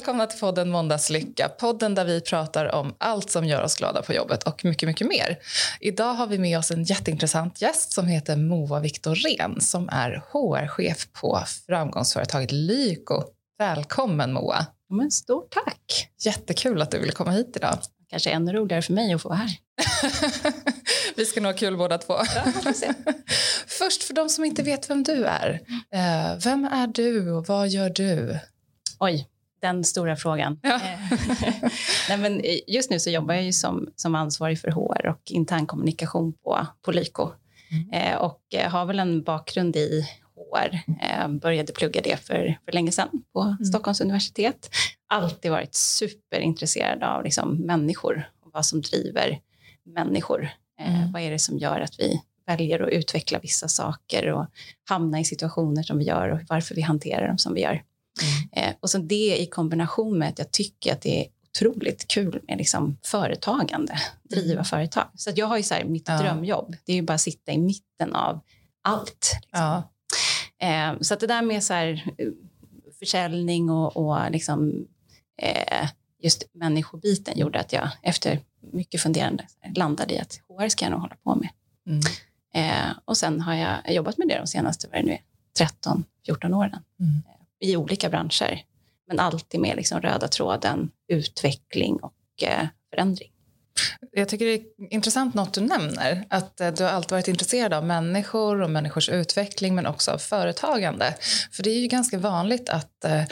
välkomna till podden Måndagslycka. Podden där vi pratar om allt som gör oss glada på jobbet och mycket, mycket mer. Idag har vi med oss en jätteintressant gäst som heter Moa Viktorén som är HR-chef på framgångsföretaget Lyko. Välkommen Moa. Men stort tack. Jättekul att du ville komma hit idag. Kanske ännu roligare för mig att få vara här. vi ska nog ha kul båda två. Ja, Först för de som inte vet vem du är. Eh, vem är du och vad gör du? Oj, den stora frågan. Ja. Eh, nej, men just nu så jobbar jag ju som, som ansvarig för HR och internkommunikation på, på Lyko. Mm. Eh, och har väl en bakgrund i HR. Eh, började plugga det för, för länge sedan på mm. Stockholms universitet. Alltid varit superintresserad av liksom, människor och vad som driver människor. Eh, mm. Vad är det som gör att vi väljer att utveckla vissa saker och hamna i situationer som vi gör och varför vi hanterar dem som vi gör. Mm. Eh, och så det i kombination med att jag tycker att det är otroligt kul med liksom företagande, driva mm. företag. Så jag har ju så här, mitt ja. drömjobb, det är ju bara att sitta i mitten av allt. Liksom. Ja. Eh, så att det där med så här, försäljning och, och liksom, eh, just människobiten gjorde att jag efter mycket funderande landade i att HR ska jag nog hålla på med. Mm. Eh, och sen har jag jobbat med det de senaste vad det nu är, 13-14 åren mm i olika branscher. Men alltid med liksom röda tråden utveckling och eh, förändring. Jag tycker det är intressant något du nämner, att eh, du har alltid varit intresserad av människor och människors utveckling men också av företagande. För det är ju ganska vanligt att eh,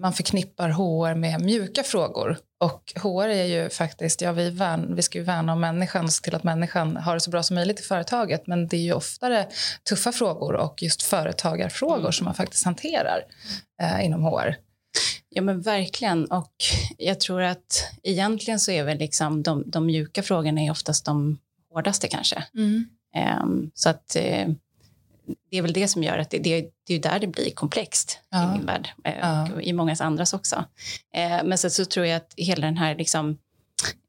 man förknippar HR med mjuka frågor. Och HR är ju faktiskt, ja vi, värn, vi ska ju värna om människan och se till att människan har det så bra som möjligt i företaget men det är ju oftare tuffa frågor och just företagarfrågor mm. som man faktiskt hanterar eh, inom HR. Ja men verkligen och jag tror att egentligen så är väl liksom de, de mjuka frågorna är oftast de hårdaste kanske. Mm. Um, så att uh, det är väl det som gör att det, det, det är där det blir komplext ja. i min värld uh, ja. och i många andras också. Uh, men så, så tror jag att hela den här liksom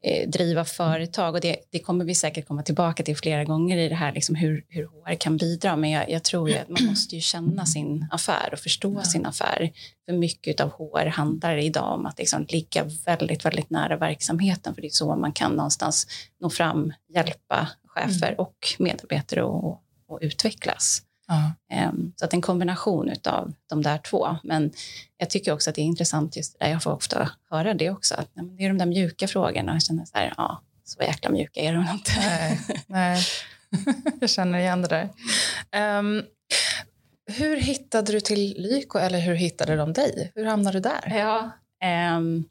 eh, driva företag och det, det, kommer vi säkert komma tillbaka till flera gånger i det här liksom hur, hur HR kan bidra men jag, jag tror att man måste ju känna sin affär och förstå ja. sin affär. För mycket av HR handlar idag om att liksom ligga väldigt, väldigt nära verksamheten för det är så man kan någonstans nå fram, hjälpa chefer mm. och medarbetare att utvecklas. Ja. Um, så att en kombination av de där två. Men jag tycker också att det är intressant just det där. Jag får ofta höra det också. Att det är de där mjuka frågorna. Jag känner så här, ja, så jäkla mjuka är de inte. Nej, nej. jag känner igen det där. Um, hur hittade du till Lyko eller hur hittade de dig? Hur hamnade du där? Ja, um,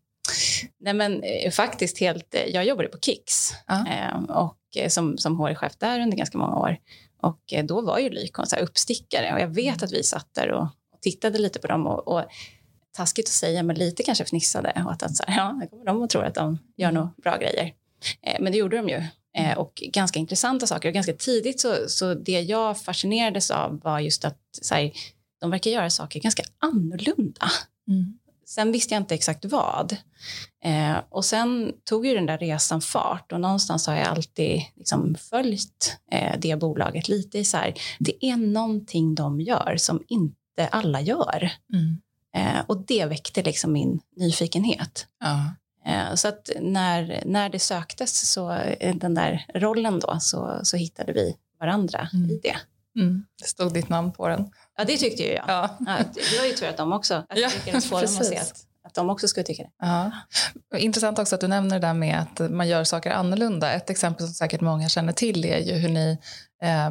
nej men eh, faktiskt helt, eh, jag jobbade på Kicks uh. um, och eh, som, som HR-chef där under ganska många år. Och eh, då var ju Lykon så uppstickare och jag vet att vi satt där och, och tittade lite på dem och, och taskigt att säga, men lite kanske fnissade och att, att så här, ja, det kommer de att tro att de gör nog bra grejer. Eh, men det gjorde de ju. Eh, och ganska intressanta saker. Och ganska tidigt så, så det jag fascinerades av var just att så här, de verkar göra saker ganska annorlunda. Mm. Sen visste jag inte exakt vad. Eh, och sen tog ju den där resan fart och någonstans har jag alltid liksom följt eh, det bolaget lite i så här, det är någonting de gör som inte alla gör. Mm. Eh, och det väckte liksom min nyfikenhet. Ja. Eh, så att när, när det söktes, så, eh, den där rollen då, så, så hittade vi varandra mm. i det. Mm. Det stod ditt namn på den. Ja, det tyckte ju jag. Ja. Ja, det var ju tur att de också, att jag lyckades få dem att se att, att de också skulle tycka det. Ja. Intressant också att du nämner det där med att man gör saker annorlunda. Ett exempel som säkert många känner till är ju hur ni eh,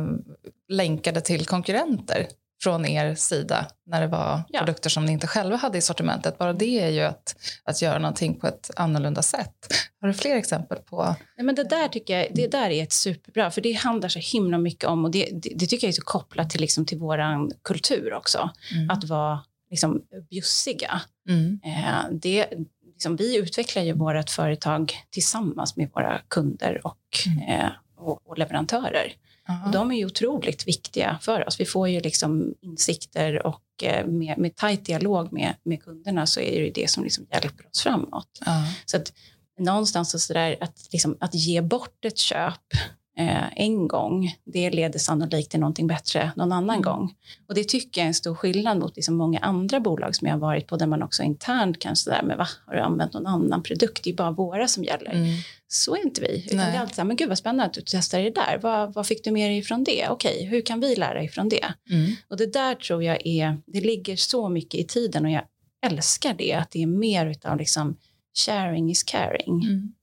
länkade till konkurrenter från er sida när det var ja. produkter som ni inte själva hade i sortimentet. Bara det är ju att, att göra någonting på ett annorlunda sätt. Har du fler exempel på? Nej, men det där tycker jag det där är ett superbra, för det handlar så himla mycket om och det, det, det tycker jag är så kopplat till, liksom, till vår kultur också. Mm. Att vara liksom, bjussiga. Mm. Eh, det, liksom, vi utvecklar ju vårt företag tillsammans med våra kunder och, mm. eh, och, och leverantörer. Och de är ju otroligt viktiga för oss. Vi får ju liksom insikter och eh, med, med tajt dialog med, med kunderna så är det ju det som liksom hjälper oss framåt. Uh. Så att någonstans så där, att, liksom, att ge bort ett köp eh, en gång, det leder sannolikt till någonting bättre någon annan mm. gång. Och det tycker jag är en stor skillnad mot liksom många andra bolag som jag har varit på där man också internt kan sådär, men va, har du använt någon annan produkt? Det är bara våra som gäller. Mm. Så är inte vi. Utan det är alltid så här, men gud vad spännande att du testar det där. Vad, vad fick du med dig ifrån det? Okej, hur kan vi lära ifrån det? Mm. Och det där tror jag är, det ligger så mycket i tiden och jag älskar det, att det är mer utav liksom sharing is caring. Mm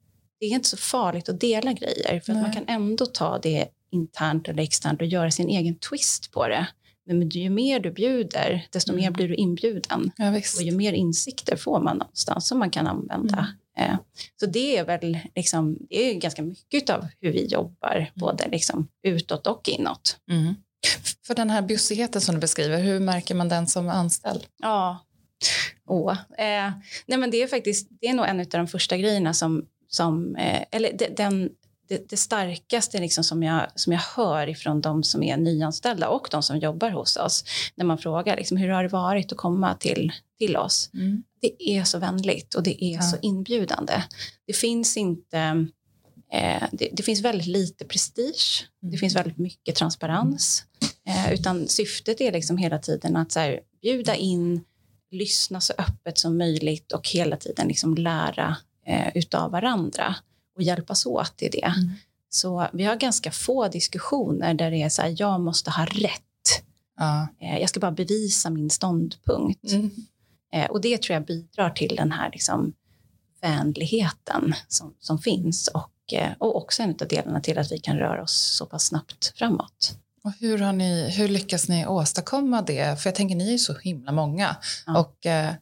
det är inte så farligt att dela grejer för att man kan ändå ta det internt eller externt och göra sin egen twist på det. Men ju mer du bjuder, desto mm. mer blir du inbjuden. Ja, och ju mer insikter får man någonstans som man kan använda. Eh, så det är väl liksom, det är ganska mycket av hur vi jobbar, mm. både liksom utåt och inåt. Mm. För den här bussigheten som du beskriver, hur märker man den som anställd? Ja, Åh. Eh, nej men det är faktiskt det är nog en av de första grejerna som som, eh, eller den, det, det, starkaste liksom som, jag, som jag hör ifrån de som är nyanställda och de som jobbar hos oss när man frågar liksom, hur har det varit att komma till, till oss. Mm. Det är så vänligt och det är ja. så inbjudande. Det finns inte eh, det, det, finns väldigt lite prestige. Mm. Det finns väldigt mycket transparens. Eh, utan syftet är liksom hela tiden att så här, bjuda in, lyssna så öppet som möjligt och hela tiden liksom lära eh, utav varandra och hjälpas åt i det. Mm. Så vi har ganska få diskussioner där det är så här, jag måste ha rätt. Ja. Eh, jag ska bara bevisa min ståndpunkt. Mm. Eh, och det tror jag bidrar till den här liksom, vänligheten som, som finns och, eh, och också en av delarna till att vi kan röra oss så pass snabbt framåt. Och hur, har ni, hur lyckas ni åstadkomma det? För jag tänker, ni är så himla många. Ja. Och eh,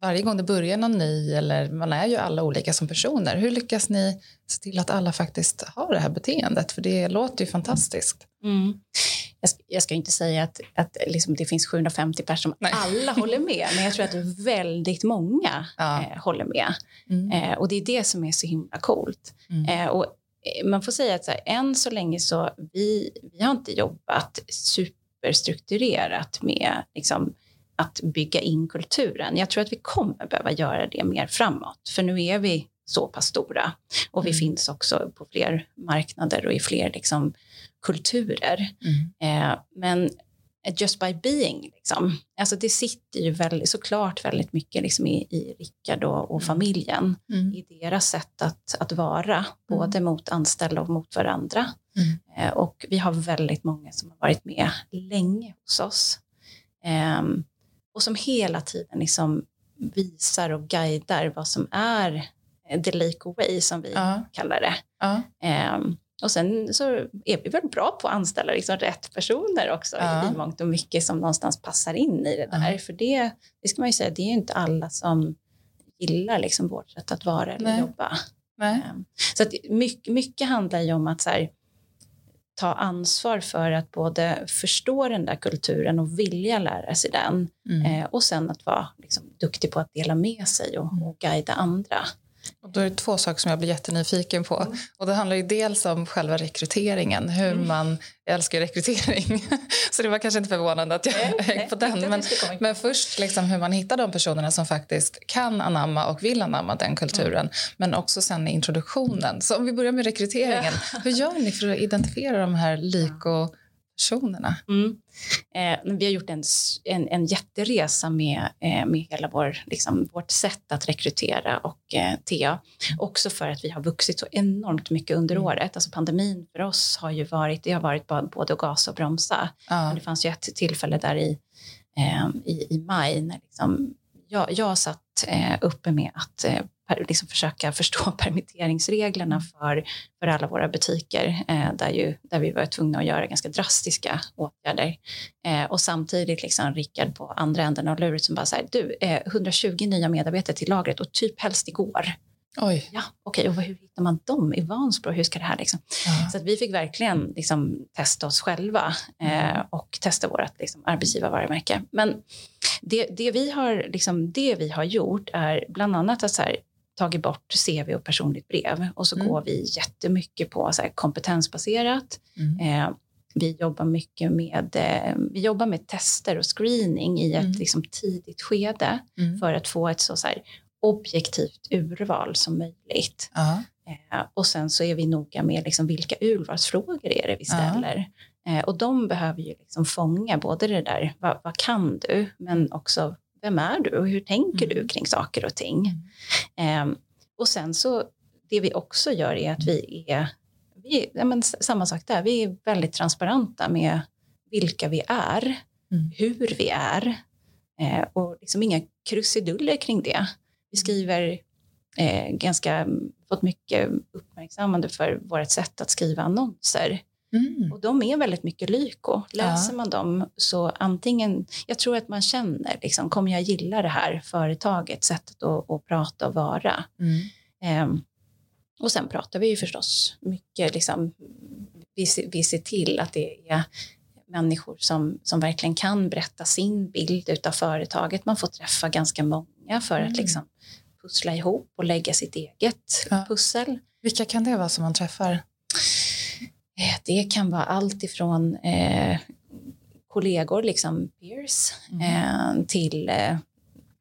varje gång det börjar någon ny, eller man är ju alla olika som personer, hur lyckas ni se till att alla faktiskt har det här beteendet? För det låter ju fantastiskt. Mm. Jag, ska, jag ska inte säga att, att liksom det finns 750 personer som alla håller med, men jag tror att väldigt många ja. eh, håller med. Mm. Eh, och det är det som är så himla coolt. Mm. Eh, och eh, man får säga att så här, än så länge så vi, vi har inte jobbat superstrukturerat med liksom, att bygga in kulturen. Jag tror att vi kommer behöva göra det mer framåt, för nu är vi så pass stora och vi mm. finns också på fler marknader och i fler liksom, kulturer. Mm. Eh, men just by being, liksom. alltså det sitter ju väldigt, såklart väldigt mycket liksom i, i Rickard och, och mm. familjen, mm. i deras sätt att, att vara, mm. både mot anställda och mot varandra. Mm. Eh, och vi har väldigt många som har varit med länge hos oss. Um, och som hela tiden liksom visar och guidar vad som är the Lake way som vi ja. kallar det. Ja. Um, och sen så är vi väl bra på att anställa liksom rätt personer också ja. i mångt och mycket som någonstans passar in i det där. För det, det ska man ju säga, det är ju inte alla som gillar liksom vårt sätt att vara eller Nej. jobba. Nej. Um, så att mycket, mycket handlar ju om att så här, ta ansvar för att både förstå den där kulturen och vilja lära sig den. Mm. Eh, och sen att vara liksom, duktig på att dela med sig och, och guida andra. Och då är det två saker som jag blir jättenyfiken på. Mm. Och det handlar ju dels om själva rekryteringen, hur mm. man jag älskar rekrytering. Så det var kanske inte förvånande att jag nej, på den. Men, men först liksom hur man hittar de personerna som faktiskt kan anamma och vill anamma den kulturen. Mm. Men också sen i introduktionen. Så om vi börjar med rekryteringen. Ja. Hur gör ni för att identifiera de här lik och personerna. Mm. Eh, vi har gjort en, en, en jätteresa med, eh, med hela vår, liksom, vårt sätt att rekrytera och eh, TA. Också för att vi har vuxit så enormt mycket under mm. året. Alltså pandemin för oss har ju varit, det har varit både att gasa och bromsa. Ja. Det fanns ju ett tillfälle där i, eh, i, i maj när liksom, jag, jag satt eh, uppe med att eh, liksom försöka förstå permitteringsreglerna för, för alla våra butiker eh, där, ju, där vi var tvungna att göra ganska drastiska åtgärder. Eh, och samtidigt liksom Rickard på andra änden av luret som bara så här, du, eh, 120 nya medarbetare till lagret och typ helst igår. Oj. Ja, okej, okay, och hur hittar man dem i Vansbro? Hur ska det här liksom? Ja. Så att vi fick verkligen liksom, testa oss själva eh, mm. och testa vårt liksom, arbetsgivarvarumärke. Men det, det, vi har, liksom, det vi har gjort är bland annat att så här, tagit bort CV och personligt brev och så mm. går vi jättemycket på så kompetensbaserat. Mm. Eh, vi jobbar mycket med, eh, vi jobbar med tester och screening i ett mm. liksom, tidigt skede mm. för att få ett så, så här, objektivt urval som möjligt. Eh, och sen så är vi noga med liksom vilka urvalsfrågor är det vi ställer. Eh, och de behöver ju liksom fånga både det där, vad, vad, kan du, men också vem är du och hur tänker mm. du kring saker och ting. Mm. Eh, och sen så, det vi också gör är att vi är, vi, ja, men samma sak där, vi är väldigt transparenta med vilka vi är, mm. hur vi är eh, och liksom inga krusiduller kring det. Vi skriver eh, ganska, fått mycket uppmärksammande för vårt sätt att skriva annonser. Mm. Och de är väldigt mycket lyko. Läser ja. man dem så antingen, jag tror att man känner, liksom, kommer jag gilla det här företaget, sättet att, att prata och vara. Mm. Eh, och sen pratar vi ju förstås mycket, liksom, vi, vi ser till att det är människor som, som verkligen kan berätta sin bild av företaget. Man får träffa ganska många för att mm. liksom pussla ihop och lägga sitt eget ja. pussel. Vilka kan det vara som man träffar? Eh, det kan vara allt ifrån eh, kollegor, liksom peers, mm. eh, till eh,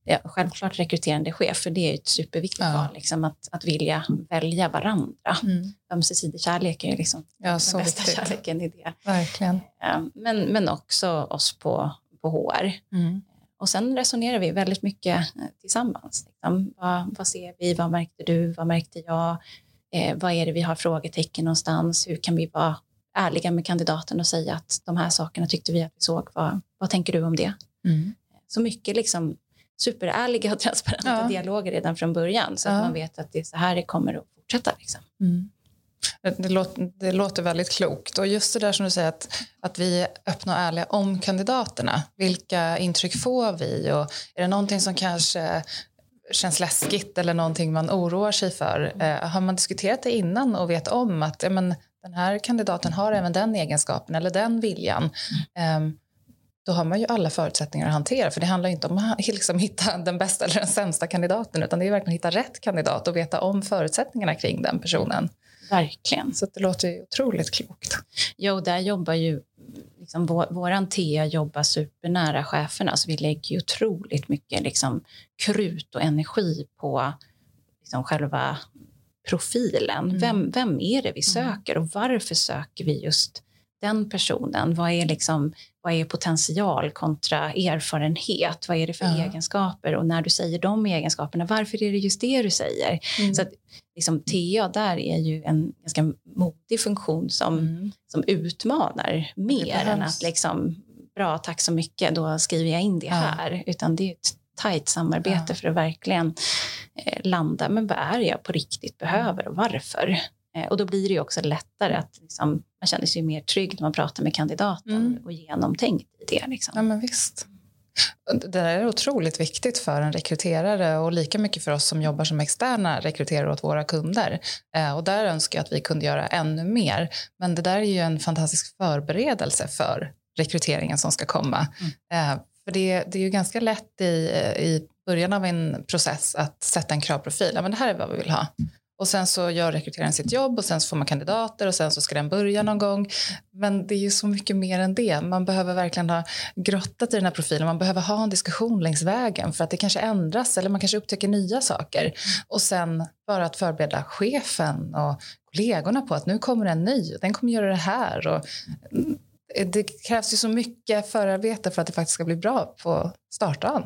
ja, självklart rekryterande chef, för det är ett superviktigt ja. val, liksom, att, att vilja välja varandra. Mm. Ömsesidig kärlek är liksom ja, den bästa viktigt. kärleken i det. Verkligen. Eh, men, men också oss på, på HR. Mm. Och sen resonerar vi väldigt mycket eh, tillsammans. Liksom. Vad, vad, ser vi? Vad märkte du? Vad märkte jag? Eh, vad är det vi har frågetecken någonstans? Hur kan vi vara ärliga med kandidaten och säga att de här sakerna tyckte vi att vi såg. Vad, vad tänker du om det? Mm. Så mycket liksom superärliga och transparenta ja. dialoger redan från början så att man vet att det är så här det kommer att fortsätta. Liksom. Mm. Det låter, det låter, väldigt klokt. Och just det där som du säger att, att vi är öppna och ärliga om kandidaterna. Vilka intryck får vi? Och är det någonting som kanske känns läskigt eller någonting man oroar sig för? Eh, har man diskuterat det innan och vet om att ja, men, den här kandidaten har även den egenskapen eller den viljan? Eh, då har man ju alla förutsättningar att hantera. För det handlar inte om att liksom hitta den bästa eller den sämsta kandidaten utan det är verkligen att hitta rätt kandidat och veta om förutsättningarna kring den personen. Verkligen. Så det låter ju otroligt klokt. Och där jobbar ju liksom, vår, våran TEA jobbar supernära cheferna så vi lägger otroligt mycket liksom, krut och energi på liksom, själva profilen. Mm. Vem, vem är det vi mm. söker och varför söker vi just den personen? Vad är, liksom, vad är potential kontra erfarenhet? Vad är det för ja. egenskaper? Och när du säger de egenskaperna, varför är det just det du säger? Mm. Så att, liksom, TA där är ju en ganska modig funktion som, mm. som utmanar mer än att liksom, bra, tack så mycket, då skriver jag in det här. Ja. Utan det är ett tajt samarbete ja. för att verkligen eh, landa, men vad är jag på riktigt behöver och varför? Eh, och då blir det ju också lättare att liksom, man känner sig mer trygg när man pratar med kandidaten mm. och genomtänkt i det. Liksom. Ja, men visst. Det är otroligt viktigt för en rekryterare och lika mycket för oss som jobbar som externa rekryterare åt våra kunder. Eh, och där önskar jag att vi kunde göra ännu mer. Men det där är ju en fantastisk förberedelse för rekryteringen som ska komma. Mm. Eh, för det, det, är ju ganska lätt i, i början av en process att sätta en kravprofil. Ja, men det här är vad vi vill ha. Och sen så gör rekryteraren sitt jobb och sen så får man kandidater och sen så ska den börja någon gång. Men det är ju så mycket mer än det. Man behöver verkligen ha grottat i den här profilen. Man behöver ha en diskussion längs vägen för att det kanske ändras eller man kanske upptäcker nya saker. Och sen bara att förbereda chefen och kollegorna på att nu kommer en ny och den kommer göra det här. Och det krävs ju så mycket förarbete för att det faktiskt ska bli bra på startdagen.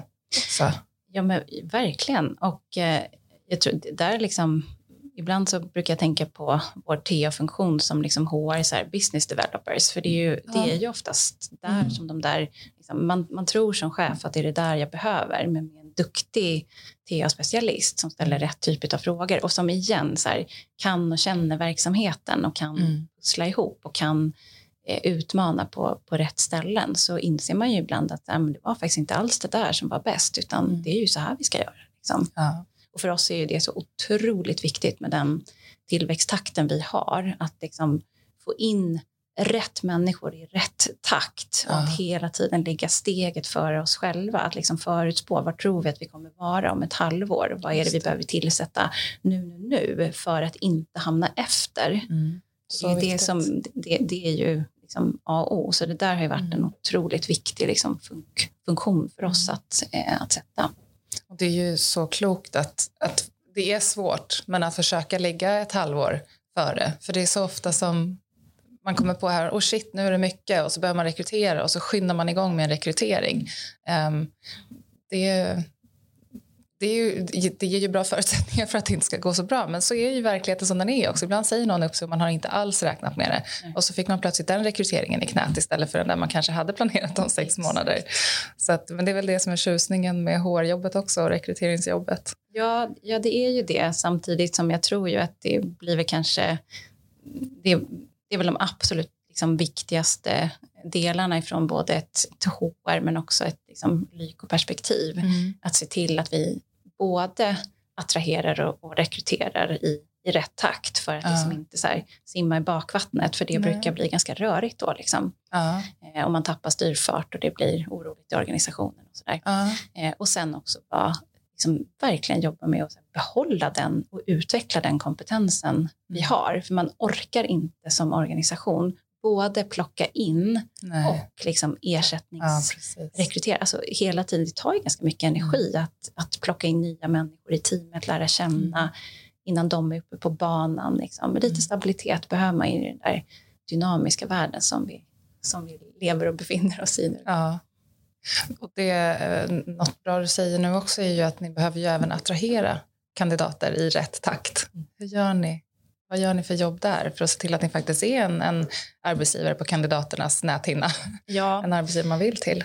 Så. Ja men verkligen. Och eh, jag tror där liksom ibland så brukar jag tänka på vår TA-funktion som liksom HR, så här, business developers, för det är ju, det är ju oftast där mm. som de där, liksom, man, man tror som chef att det är det där jag behöver, men med en duktig TA-specialist som ställer rätt typ av frågor och som igen så här, kan och känner verksamheten och kan mm. pussla ihop och kan eh, utmana på, på rätt ställen så inser man ju ibland att äh, det var faktiskt inte alls det där som var bäst utan mm. det är ju så här vi ska göra. Liksom. Ja. Och för oss är det så otroligt viktigt med den tillväxttakten vi har, att liksom få in rätt människor i rätt takt och att hela tiden ligga steget före oss själva. Att liksom förutspå vad tror vi att vi kommer vara om ett halvår? Vad är det vi behöver tillsätta nu, nu, nu för att inte hamna efter? Mm. Det, är det, som, det, det, är ju liksom A och O. Så det där har ju varit mm. en otroligt viktig liksom funk, funktion för oss mm. att, eh, att sätta. Och det är ju så klokt att, att det är svårt, men att försöka ligga ett halvår före. För det är så ofta som man kommer på här, oh shit, nu är det mycket och så börjar man rekrytera och så skyndar man igång med en rekrytering. Um, det, det, är ju, det ger ju bra förutsättningar för att det inte ska gå så bra. Men så är ju verkligheten som den är också. Ibland säger någon upp sig och man har inte alls räknat med det. Mm. Och så fick man plötsligt den rekryteringen i knät istället för den där man kanske hade planerat om sex månader. Så att, men det är väl det som är tjusningen med HR-jobbet också och rekryteringsjobbet. Ja, ja, det är ju det. Samtidigt som jag tror ju att det blir väl kanske... Det, det är väl de absolut liksom, viktigaste delarna ifrån både ett HR men också ett liksom, lykoperspektiv. Mm. Att se till att vi både attraherar och, och rekryterar i, i rätt takt för att ja. liksom inte så här, simma i bakvattnet för det Nej. brukar bli ganska rörigt då. Liksom. Ja. Eh, och man tappar styrfart och det blir oroligt i organisationen. Och, så ja. eh, och sen också bara liksom verkligen jobba med att behålla den och utveckla den kompetensen vi mm. har. För man orkar inte som organisation både plocka in Nej. och liksom ersättningsrekrytera. Ja, alltså hela tiden, det tar ju ganska mycket energi mm. att, att plocka in nya människor i teamet, lära känna mm. innan de är uppe på banan. Liksom. Med lite mm. stabilitet behöver man i den där dynamiska världen som vi, som vi lever och befinner oss i nu. Ja. Och det, eh, något bra du säger nu också är ju att ni behöver ju även attrahera kandidater i rätt takt. Mm. Hur gör ni? Vad gör ni för jobb där för att se till att ni faktiskt är en, en arbetsgivare på kandidaternas näthinna? Ja. En arbetsgivare man vill till?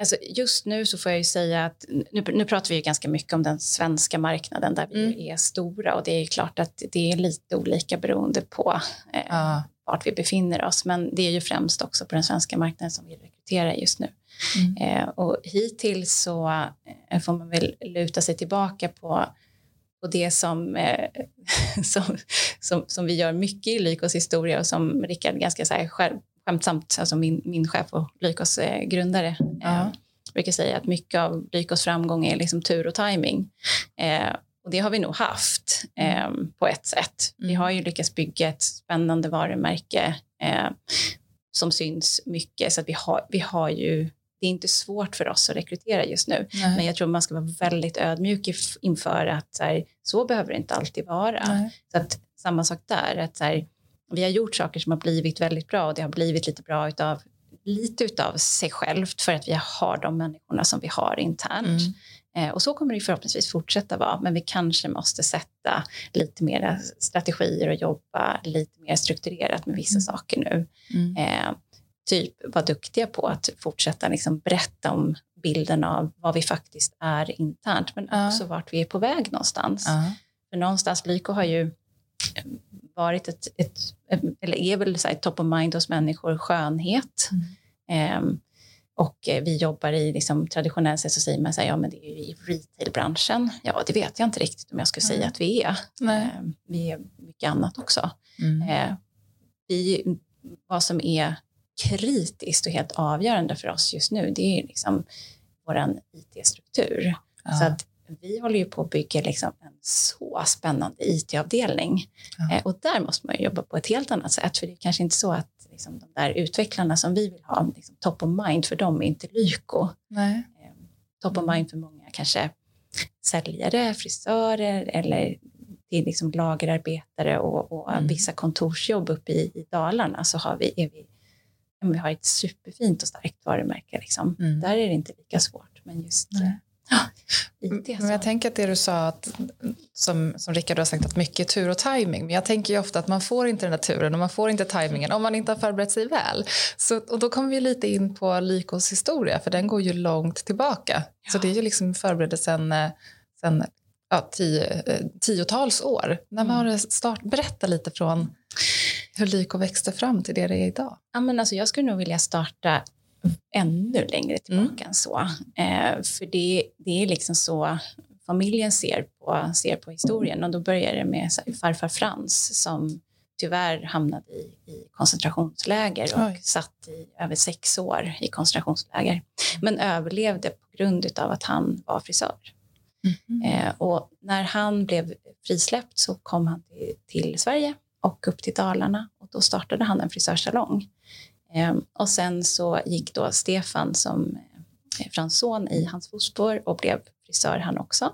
Alltså just nu så får jag ju säga att nu, nu pratar vi ju ganska mycket om den svenska marknaden där vi mm. är stora och det är klart att det är lite olika beroende på eh, ah. vart vi befinner oss. Men det är ju främst också på den svenska marknaden som vi rekryterar just nu. Mm. Eh, och hittills så eh, får man väl luta sig tillbaka på och det som, eh, som, som, som, vi gör mycket i Lykos historia och som Rickard ganska så här skämtsamt, alltså min, min chef och Lykos eh, grundare, eh, brukar säga att mycket av Lykos framgång är liksom tur och timing. Eh, och det har vi nog haft eh, på ett sätt. Vi mm. har ju lyckats bygga ett spännande varumärke eh, som syns mycket, så att vi har, vi har ju det är inte svårt för oss att rekrytera just nu. Nej. Men jag tror man ska vara väldigt ödmjuk inför att så, här, så behöver det inte alltid vara. Nej. Så att, samma sak där, att så här, vi har gjort saker som har blivit väldigt bra och det har blivit lite bra utav lite utav sig självt för att vi har de människorna som vi har internt. Mm. Eh, och så kommer det förhoppningsvis fortsätta vara, men vi kanske måste sätta lite mer strategier och jobba lite mer strukturerat med vissa mm. saker nu. Mm. Eh, typ vara duktiga på att fortsätta liksom berätta om bilden av vad vi faktiskt är internt, men uh. också vart vi är på väg någonstans. Uh. För någonstans, Lyko har ju eh, varit ett, ett, eller är väl så här, top of mind hos människor, skönhet. Mm. Um, och eh, vi jobbar i liksom, traditionellt sett så säger man så här, ja men det är ju i retailbranschen. Ja, det vet jag inte riktigt om jag skulle säga att vi är. Um, vi är mycket annat också. Mm. Uh, vi, vad som är kritiskt och helt avgörande för oss just nu, det är liksom vår IT-struktur. Ja. Så att vi håller ju på att bygga liksom en så spännande IT-avdelning. Ja. Eh, och där måste man jobba på ett helt annat sätt, för det är kanske inte så att liksom, de där utvecklarna som vi vill ha, liksom, top of mind för dem är inte Lyko. Nej. Eh, top of mind för många kanske säljare, frisörer eller till liksom lagerarbetare och, och mm. vissa kontorsjobb uppe i, i Dalarna så har vi, är vi vi har ett superfint och starkt varumärke. Liksom. Mm. Där är det inte lika svårt. Men just ja, IT. Men jag tänker att det du sa, att, som, som Rickard har sagt, att mycket är tur och timing. Men jag tänker ju ofta att man får inte den där turen och man får inte timingen om man inte har förberett sig väl. Så, och då kommer vi lite in på Lykos historia, för den går ju långt tillbaka. Ja. Så det är ju liksom förberedelsen eh, sen ja, tio, eh, tiotals år. När var mm. det start? Berätta lite från hur Lyko växte fram till det det är idag? Ja, men alltså, jag skulle nog vilja starta ännu längre tillbaka mm. än så. Eh, för det, det är liksom så familjen ser på, ser på historien. Och då börjar det med här, farfar Frans som tyvärr hamnade i, i koncentrationsläger och Oj. satt i över sex år i koncentrationsläger. Men överlevde på grund av att han var frisör. Mm. Eh, och när han blev frisläppt så kom han till, till Sverige och upp till Dalarna och då startade han en frisörsalong. Eh, och sen så gick då Stefan som eh, Frans son i hans fotspår och blev frisör han också.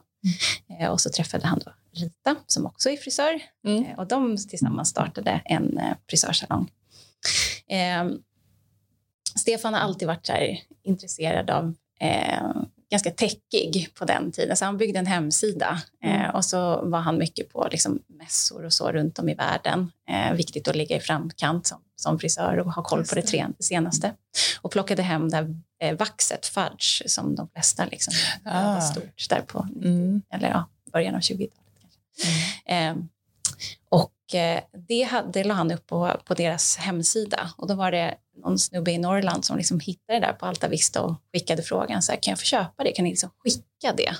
Mm. Eh, och så träffade han då Rita som också är frisör. Mm. Eh, och de tillsammans startade en eh, frisörsalong. Eh, Stefan har alltid varit så intresserad av eh, ganska techig på den tiden. Så han byggde en hemsida eh, Mm. och så var han mycket på liksom, mässor och så runt om i världen. Eh, viktigt att ligga i framkant som, som frisör och ha koll på det det. senaste. Och plockade hem det här eh, vaxet, fudge, som de flesta liksom, Ah. var stort där på Mm. eller ja, början av 20-talet. kanske. Mm. Eh, och det, hade, det la han upp på, på deras hemsida. Och då var det någon snubbe i Norrland som liksom hittade det där på Alta Vista och skickade frågan så här, kan jag få köpa det? Kan ni liksom skicka det?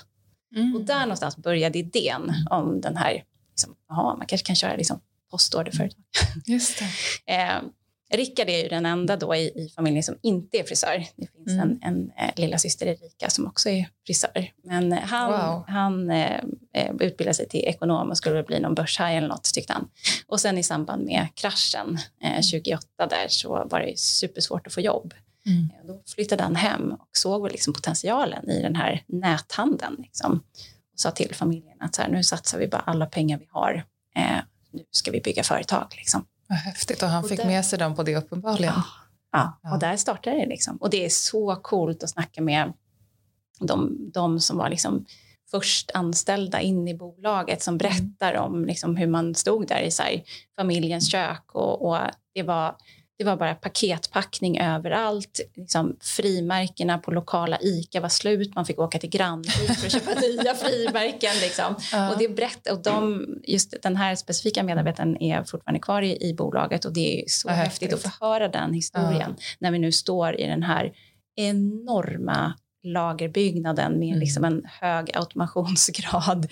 Mm. Och där någonstans började idén om den här, liksom, aha, man kanske kan köra liksom postorderföretag. Just det. Rickard är ju den enda då i, i familjen som inte är frisör. Det finns Mm. en, en eh, lilla syster Erika som också är frisör. Men eh, han, Wow. han eh, eh, utbildade sig till ekonom och skulle bli någon börshaj eller något tyckte han. Och sen i samband med kraschen eh, 2008 där så var det supersvårt att få jobb. Mm. Eh, Då flyttade han hem och såg liksom potentialen i den här näthandeln. Liksom. Och sa till familjen att så här, nu satsar vi bara alla pengar vi har. Eh, nu ska vi bygga företag. Liksom. Vad häftigt. Och han Och fick där- med sig dem på det uppenbarligen. Ja, Ja. och där startade det. Liksom. Och det är så coolt att snacka med de, de som var liksom först anställda in i bolaget som berättar om liksom hur man stod där i så familjens kök och, och det, var, det var bara paketpackning överallt. Liksom, frimärkena på lokala ICA var slut. Man fick åka till Grannvik för att köpa nya frimärken. Liksom. Ja. Och det berätt, och de, just den här specifika medarbetaren är fortfarande kvar i, i bolaget och det är så Vad häftigt att få höra den historien när vi nu står i den här enorma lagerbyggnaden med Mm. liksom en hög automationsgrad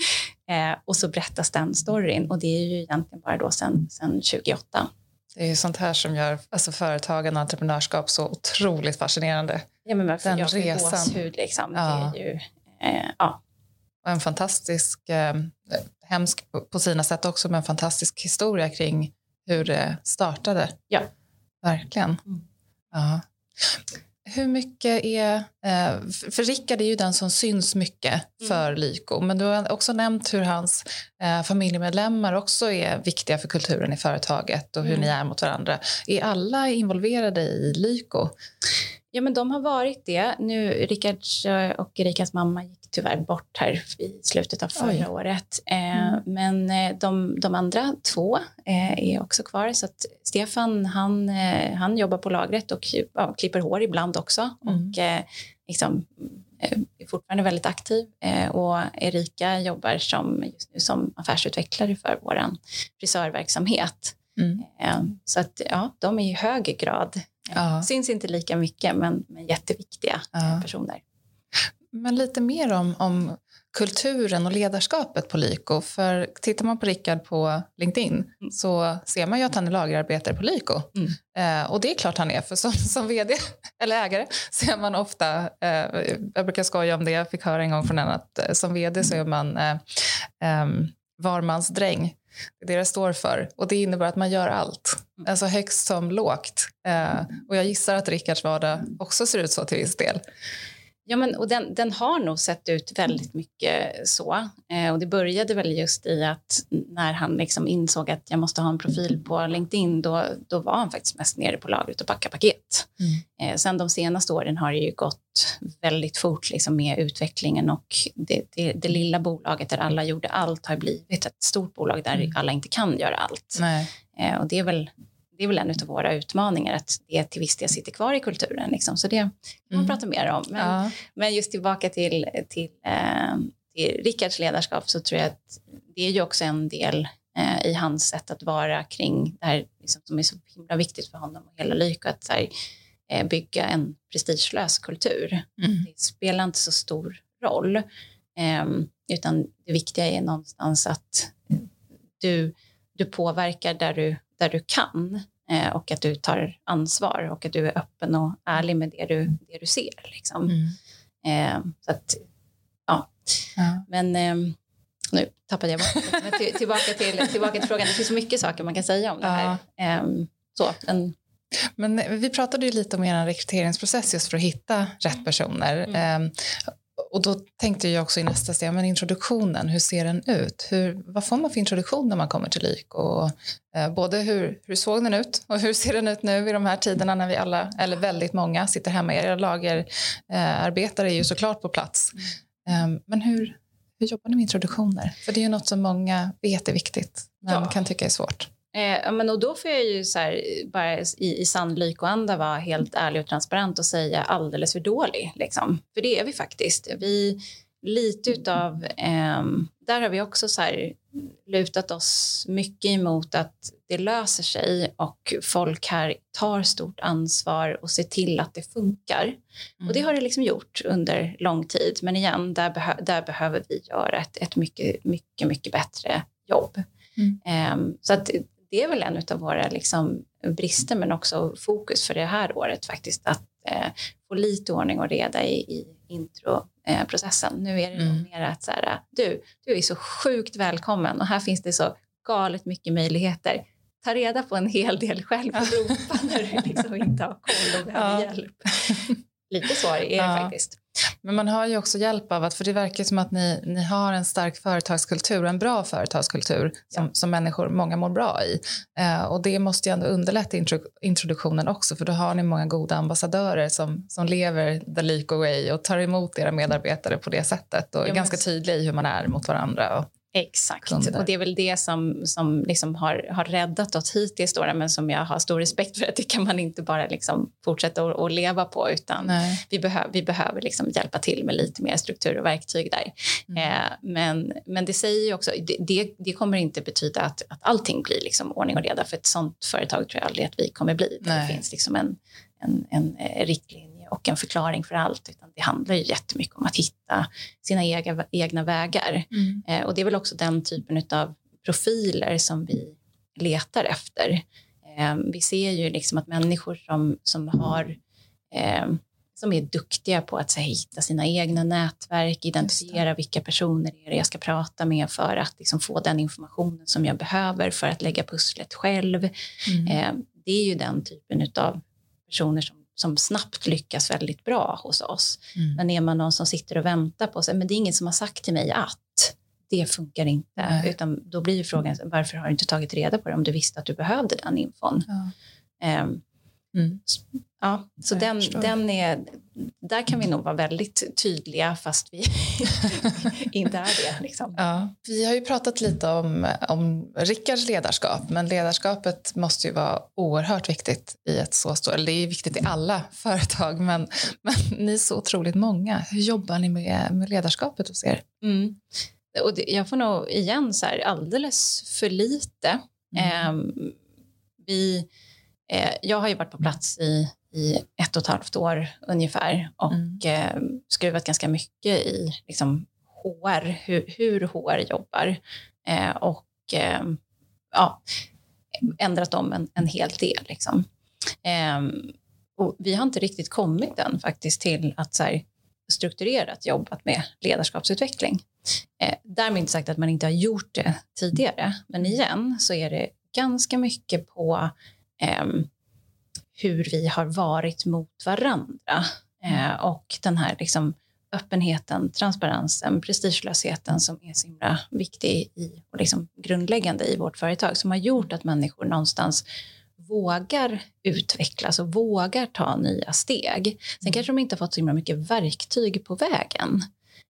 eh, och så berättas den storyn och det är ju egentligen bara då sen, sen 2008. Det är ju sånt här som gör alltså, företagande och entreprenörskap så otroligt fascinerande. Ja, men varför Den jag resan. gåshud liksom. Ja. Det är ju, eh, ja. Och en fantastisk, eh, hemsk på- på sina sätt också, men fantastisk historia kring hur det startade. Ja. Verkligen. Mm. Ja. Hur mycket är... Eh, för- Rickard är ju den som syns mycket Mm. för Lyko, men du har också nämnt hur hans eh, familjemedlemmar också är viktiga för kulturen i företaget och hur Mm. ni är mot varandra. Är alla involverade i Lyko? Ja, men de har varit det. Nu, Rickards eh, och Erikas mamma gick tyvärr bort här i slutet av förra Oj. året. Eh, Mm. Men eh, de, de andra två eh, är också kvar. Så att Stefan han, eh, han jobbar på lagret och ja, klipper hår ibland också. Mm. Och eh, liksom, är fortfarande väldigt aktiv. Och Erika jobbar som, just nu som affärsutvecklare för vår frisörverksamhet. Mm. Så att, ja, de är i hög grad Ja. Syns inte lika mycket, men, men jätteviktiga Ja. personer. Men lite mer om, om kulturen och ledarskapet på Lyko. För tittar man på Rickard på LinkedIn Mm. så ser man ju att han är lagerarbetare på Lyko. Mm. Eh, och det är klart han är, för som, som vd eller ägare ser man ofta, eh, jag brukar skoja om det, jag fick höra en gång från en att eh, som vd så är man eh, eh, varmansdräng. Det det står för. Och det innebär att man gör allt. Mm. Alltså högst som lågt. Eh, och jag gissar att Rickards vardag också ser ut så till viss del. Ja, men, och den, den har nog sett ut väldigt mycket så. Eh, och det började väl just i att när han liksom insåg att jag måste ha en profil på LinkedIn, då, då var han faktiskt mest nere på lagret och packade paket. Eh, sen de senaste åren har det ju gått väldigt fort liksom, med utvecklingen och det, det, det lilla bolaget där alla gjorde allt har blivit ett stort bolag där Mm. alla inte kan göra allt. Eh, och det är väl, det är väl en av våra utmaningar att det till viss del sitter kvar i kulturen. Liksom. Så det kan man Mm. prata mer om. Men, Ja. men just tillbaka till, till, eh, till Rickards ledarskap så tror jag att det är ju också en del eh, i hans sätt att vara kring det här liksom, som är så himla viktigt för honom och hela Lyko, att här, eh, bygga en prestigelös kultur. Mm. Det spelar inte så stor roll, eh, utan det viktiga är någonstans att du, du påverkar där du, där du kan eh, och att du tar ansvar och att du är öppen och ärlig med det du, det du ser. Liksom. Mm. Eh, så att, ja. Ja. Men eh, nu tappade jag bort. Men till, tillbaka, till, tillbaka till frågan. Det finns så mycket saker man kan säga om det här. Eh, så, en, Men vi pratade ju lite om er rekryteringsprocess just för att hitta rätt personer. Mm. Och då tänkte jag också i nästa steg, men introduktionen, hur ser den ut? Hur, vad får man för introduktion när man kommer till LYK? Och, eh, både hur, hur såg den ut och hur ser den ut nu i de här tiderna när vi alla, eller väldigt många, sitter hemma. Era lagerarbetare eh, är ju såklart på plats. Eh, men hur, hur jobbar ni med introduktioner? För det är ju något som många vet är viktigt, men ja. kan tycka är svårt. Eh, men och då får jag ju så här, bara i, i sann lykoanda vara helt ärlig och transparent och säga alldeles för dålig. Liksom. För det är vi faktiskt. Vi, lite utav, eh, där har vi också så här, lutat oss mycket emot att det löser sig och folk här tar stort ansvar och ser till att det funkar. Mm. Och det har det liksom gjort under lång tid. Men igen, där, behö där behöver vi göra ett, ett mycket, mycket, mycket bättre jobb. Mm. Um, så att det är väl en av våra liksom, brister men också fokus för det här året faktiskt att eh, få lite ordning och reda i, i introprocessen. nu är det mm. mer att så här, du, du är så sjukt välkommen och här finns det så galet mycket möjligheter. Ta reda på en hel del själv och ropa när du liksom inte har koll och behöver ja. hjälp. Lite så är det ja. faktiskt. Men man har ju också hjälp av att, för det verkar som att ni, ni har en stark företagskultur, en bra företagskultur som, ja. som människor, många mår bra i. Eh, och det måste ju ändå underlätta intro, introduktionen också, för då har ni många goda ambassadörer som, som lever the Lyko way och tar emot era medarbetare på det sättet och ja, är ganska tydliga i hur man är mot varandra. Och, Exakt, och det är väl det som, som liksom har, har räddat oss hittills då, men som jag har stor respekt för att det kan man inte bara liksom fortsätta att leva på utan vi, behöv, vi behöver liksom hjälpa till med lite mer struktur och verktyg där. Mm. Eh, men, men det säger också, det, det, kommer inte betyda att, att allting blir liksom ordning och reda för ett sånt företag tror jag aldrig att vi kommer bli. Det finns liksom en, en, en eh, riktlinje och en förklaring för allt, utan det handlar ju jättemycket om att hitta sina egna, egna vägar. Mm. Eh, och det är väl också den typen av profiler som vi letar efter. Eh, vi ser ju liksom att människor som, som har eh, som är duktiga på att här, hitta sina egna nätverk, identifiera vilka personer är det jag ska prata med för att liksom, få den informationen som jag behöver för att lägga pusslet själv. Mm. Eh, det är ju den typen av personer som som snabbt lyckas väldigt bra hos oss. Mm. Men är man någon som sitter och väntar på sig, men det är ingen som har sagt till mig att det funkar inte, Nej. utan då blir ju frågan varför har du inte tagit reda på det om du visste att du behövde den infon? Ja. Um, Mm. Ja, så den, den är, där kan vi nog vara väldigt tydliga fast vi inte är det. Liksom. Ja. Vi har ju pratat lite om, om Rickards ledarskap men ledarskapet måste ju vara oerhört viktigt i ett så stort, eller det är viktigt i alla företag men, men ni är så otroligt många. Hur jobbar ni med, med ledarskapet hos er? Mm. Och det, jag får nog igen så här, alldeles för lite. Mm. Eh, vi jag har ju varit på plats i, i ett och ett halvt år ungefär och mm. eh, skruvat ganska mycket i liksom, HR, hur, hur HR jobbar eh, och eh, ja, ändrat om en, en hel del. Liksom. Ehm, och vi har inte riktigt kommit än faktiskt till att så här, strukturerat jobbat med ledarskapsutveckling. Eh, därmed inte sagt att man inte har gjort det tidigare, men igen så är det ganska mycket på eh, hur vi har varit mot varandra. Eh, och den här liksom, öppenheten, transparensen, prestigelösheten som är så himla viktig i, och liksom grundläggande i vårt företag som har gjort att människor någonstans vågar utvecklas och vågar ta nya steg. Sen mm. kanske de inte har fått så himla mycket verktyg på vägen.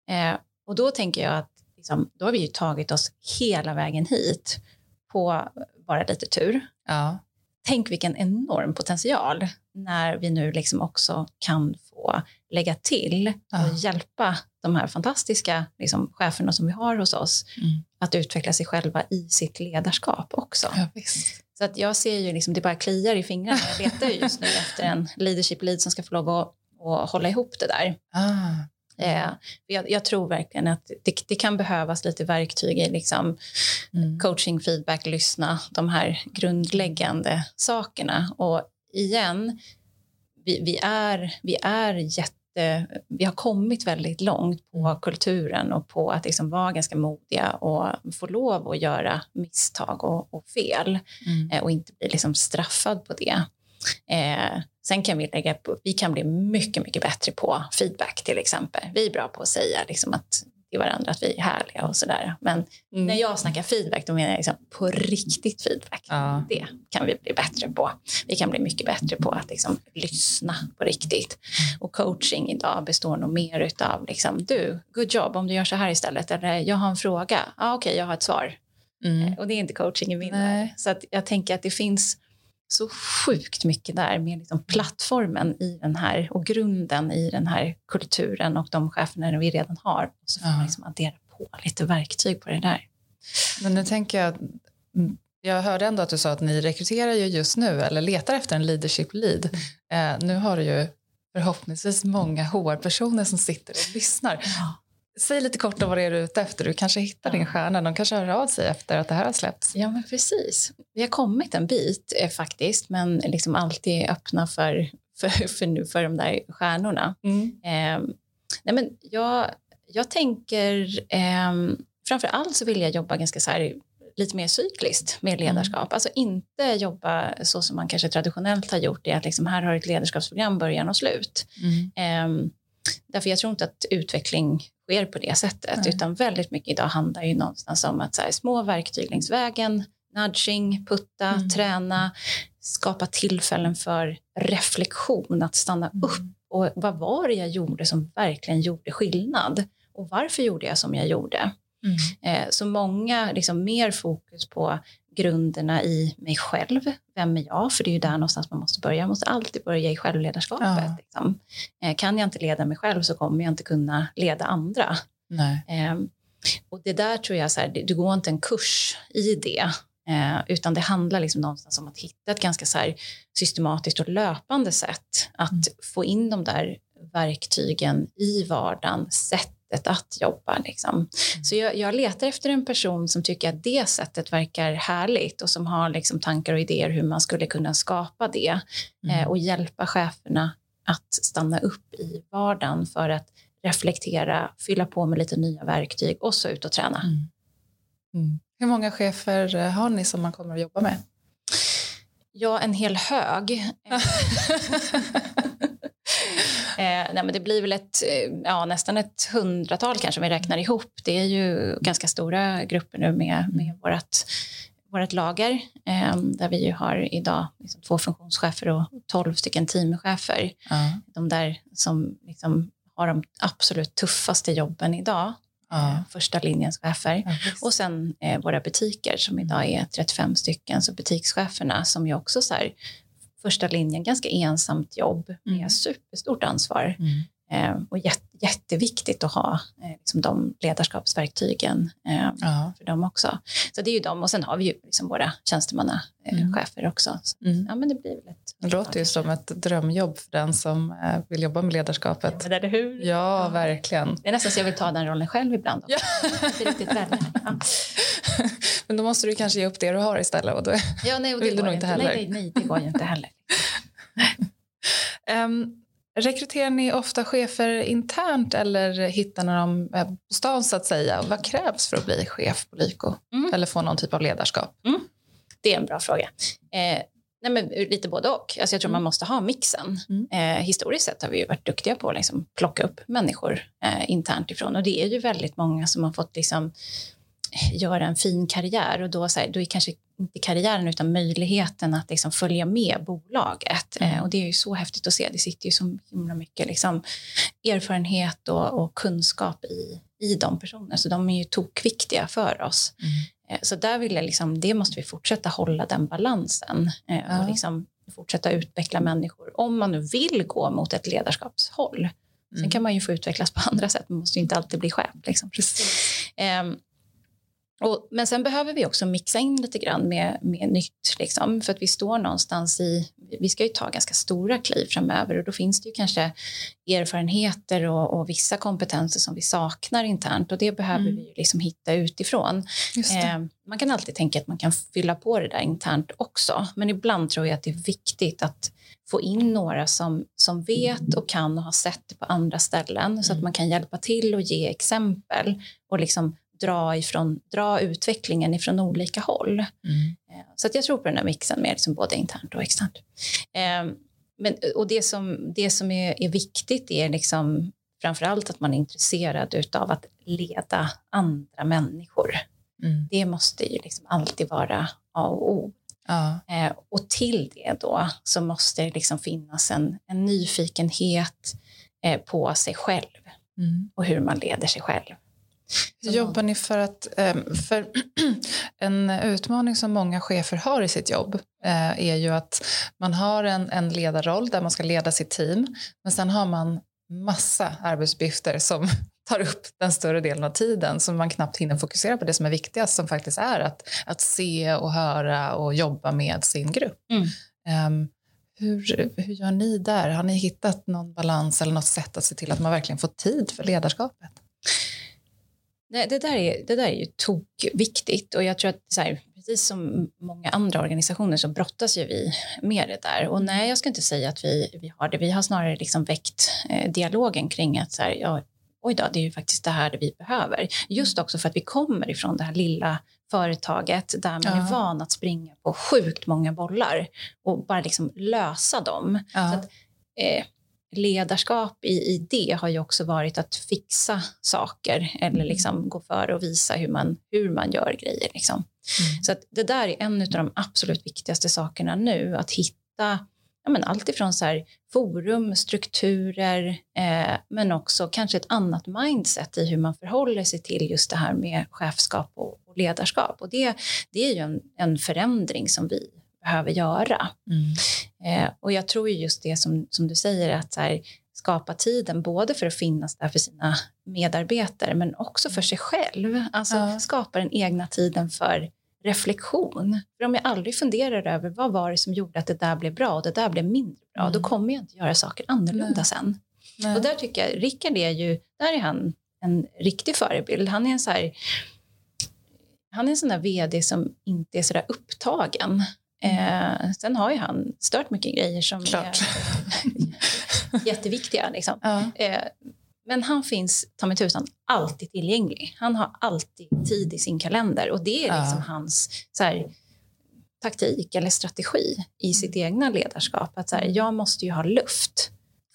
Eh, och då tänker jag att liksom, då har vi ju tagit oss hela vägen hit på bara lite tur. Ja tänk vilken enorm potential när vi nu liksom också kan få lägga till och ja. hjälpa de här fantastiska liksom, cheferna som vi har hos oss mm. att utveckla sig själva i sitt ledarskap också. Ja, så att jag ser ju, liksom, det bara kliar i fingrarna. Jag letar just nu efter en leadership lead som ska få lov att, att hålla ihop det där. Ah. Eh, jag, jag, tror verkligen att det, det, kan behövas lite verktyg i liksom mm. coaching, feedback, lyssna, de här grundläggande sakerna. Och igen, vi, vi, är, vi är jätte vi har kommit väldigt långt på mm. kulturen och på att liksom vara ganska modiga och få lov att göra misstag och, och fel mm. Eh, och inte bli liksom straffad på det. Eh, sen kan vi lägga på, vi kan bli mycket, mycket bättre på feedback till exempel. Vi är bra på att säga liksom, att till varandra att vi är härliga och sådär. Men mm. när jag snackar feedback då menar jag liksom på riktigt feedback. Ja. Det kan vi bli bättre på. Vi kan bli mycket bättre på att liksom lyssna på riktigt. Och coaching idag består nog mer av liksom, du, good job om du gör så här istället. Eller jag har en fråga. ah, okej, okay, jag har ett svar. Mm. Och det är inte coaching i min värld. Så att jag tänker att det finns så sjukt mycket där med liksom plattformen i den här och grunden i den här kulturen och de cheferna vi redan har. Och så får man liksom addera på lite verktyg på det där. Men nu tänker jag, jag hörde ändå att du sa att ni rekryterar ju just nu eller letar efter en leadership lead. Mm. Eh, nu har du ju förhoppningsvis många HR-personer som sitter och lyssnar. Ja. Säg lite kort om vad det är du är ute efter. Du kanske hittar din stjärna. De kanske hör av sig efter att det här har släppts. Ja, men precis. Vi har kommit en bit eh, faktiskt, men liksom alltid öppna för, för, för, för de där stjärnorna. Mm. Eh, nej, men jag, jag tänker... Eh, framför allt så vill jag jobba ganska så här, lite mer cykliskt med mm. ledarskap. Mm. Alltså inte jobba så som man kanske traditionellt har gjort, det att liksom här har ett ledarskapsprogram början och slut. Mm. Eh, Därför jag tror inte att utveckling sker på det sättet, Nej. utan väldigt mycket idag handlar ju någonstans om att så här, små verktyg längs vägen, nudging, putta, mm. träna, skapa tillfällen för reflektion, att stanna mm. upp och vad var det jag gjorde som verkligen gjorde skillnad? Och varför gjorde jag som jag gjorde? Mm. Eh, så många, liksom mer fokus på grunderna i mig själv. Vem är jag? För det är ju där någonstans man måste börja. Man måste alltid börja i självledarskapet. Ja. Liksom. Eh, kan jag inte leda mig själv så kommer jag inte kunna leda andra. Eh, och det där tror jag, så här, det, det går inte en kurs i det. Eh, utan det handlar liksom någonstans om att hitta ett ganska så systematiskt och löpande sätt att mm. få in de där verktygen i vardagen, sätt sättet att jobba. Liksom. Mm. Så jag, jag, letar efter en person som tycker att det sättet verkar härligt och som har liksom, tankar och idéer hur man skulle kunna skapa det mm. eh, och hjälpa cheferna att stanna upp i vardagen för att reflektera, fylla på med lite nya verktyg och så ut och träna. Mm. Mm. Hur många chefer eh, har ni som man kommer att jobba med? Ja, en hel hög. Eh, nej, men det blir väl ett, eh, ja, nästan ett hundratal kanske om vi räknar ihop. Det är ju ganska stora grupper nu med, med vårt, vårt lager eh, där vi ju har idag liksom två funktionschefer och tolv stycken teamchefer. Mm. De där som liksom har de absolut tuffaste jobben idag. Ja. första linjens chefer. Ja, och sen eh, våra butiker som idag är 35 stycken, så butikscheferna som ju också så här, första linjen, ganska ensamt jobb med mm. superstort ansvar. Mm. Eh, och jätte, jätteviktigt att ha eh, liksom de ledarskapsverktygen eh, ja. för dem också. Så det är ju dem och sen har vi ju liksom våra tjänstemannachefer mm. också. Så, mm. ja, men det blir väl ett, det låter ju som ett drömjobb för den som eh, vill jobba med ledarskapet. Ja, det hur? Ja, ja, verkligen. Det är nästan så jag vill ta den rollen själv ibland. Också. Ja. Inte riktigt välja. Ja. Men då måste du kanske ge upp det du har istället och då ja, nej, och det vill du nog inte heller. Nej, nej, det går ju inte heller. um, Rekryterar ni ofta chefer internt eller hittar ni dem eh, på stan så att säga? Vad krävs för att bli chef på Lyko mm. eller få någon typ av ledarskap? Mm. Det är en bra fråga. Eh, nej men, lite både och. Alltså jag tror mm. man måste ha mixen. Mm. Eh, historiskt sett har vi ju varit duktiga på att liksom plocka upp människor eh, internt ifrån och det är ju väldigt många som har fått liksom, göra en fin karriär och då, så här, då är kanske inte karriären utan möjligheten att liksom följa med bolaget. Mm. Eh, och det är ju så häftigt att se. Det sitter ju så himla mycket liksom, erfarenhet och, och kunskap i, i de personerna. Så de är ju tokviktiga för oss. Mm. Eh, så där vill jag liksom, det måste vi fortsätta hålla den balansen. Eh. Och liksom fortsätta utveckla människor om man nu vill gå mot ett ledarskapshåll. Mm. Sen kan man ju få utvecklas på andra sätt. Man måste ju inte alltid bli chef. Liksom. Um, och, men sen behöver vi också mixa in lite grann med, med nytt. Liksom, för att vi står någonstans i... Vi ska ju ta ganska stora kliv framöver och då finns det ju kanske erfarenheter och, och vissa kompetenser som vi saknar internt och det behöver mm. vi liksom hitta utifrån. Eh, man kan alltid tänka att man kan fylla på det där internt också men ibland tror jag att det är viktigt att få in några som, som vet och kan och har sett det på andra ställen mm. så att mm. man kan hjälpa till och ge exempel och liksom dra, ifrån, dra utvecklingen ifrån olika håll. Mm. Så att jag tror på den här mixen med liksom både internt och externt. Eh, men, och det som, det som är, är viktigt är liksom framför allt att man är intresserad av att leda andra människor. Mm. Det måste ju liksom alltid vara A och O. Ja. Eh, och till det då så måste det liksom finnas en, en nyfikenhet eh, på sig själv mm. och hur man leder sig själv. Hur jobbar ni för att... Ehm, för en utmaning som många chefer har i sitt jobb eh, är ju att man har en, en ledarroll där man ska leda sitt team men sen har man massa arbetsuppgifter som tar upp den större delen av tiden så man knappt hinner fokusera på det som är viktigast som faktiskt är att, att se och höra och jobba med sin grupp. Mm. Um, hur, hur gör ni där? Har ni hittat någon balans eller något sätt att se till att man verkligen får tid för ledarskapet? Nej, det, där är, det där är ju tokviktigt och jag tror att så här, precis som många andra organisationer så brottas ju vi med det där. Och nej, jag ska inte säga att vi, vi har det. Vi har snarare liksom väckt eh, dialogen kring att så här, ja, oj då, det är ju faktiskt det här det vi behöver. Just också för att vi kommer ifrån det här lilla företaget där man ja. är van att springa på sjukt många bollar och bara liksom lösa dem. Ja. Så att, eh, ledarskap i, i det har ju också varit att fixa saker eller liksom gå före och visa hur man, hur man gör grejer. Liksom. Mm. Så det där är en av de absolut viktigaste sakerna nu, att hitta ja, men allt ifrån så här, forum, strukturer, eh, men också kanske ett annat mindset i hur man förhåller sig till just det här med chefskap och, och ledarskap. Och det, det är ju en, en förändring som vi behöver göra. Mm. Eh, och jag tror just det som, som du säger, att så här, skapa tiden både för att finnas där för sina medarbetare men också för sig själv. Alltså ja. skapa den egna tiden för reflektion. För om jag aldrig funderar över vad var det som gjorde att det där blev bra och det där blev mindre bra, mm. då kommer jag inte göra saker annorlunda Nej. sen. Nej. Och där tycker jag, Rickard är ju, där är han en riktig förebild. Han är en så här, han är en sån där vd som inte är så där upptagen. Mm. Eh, sen har ju han stört mycket grejer som Klart. är jätteviktiga. Liksom. Ja. Eh, men han finns, ta mig tusan, alltid tillgänglig. Han har alltid tid i sin kalender och det är liksom ja. hans så här, taktik eller strategi i sitt egna ledarskap. Att så här, jag måste ju ha luft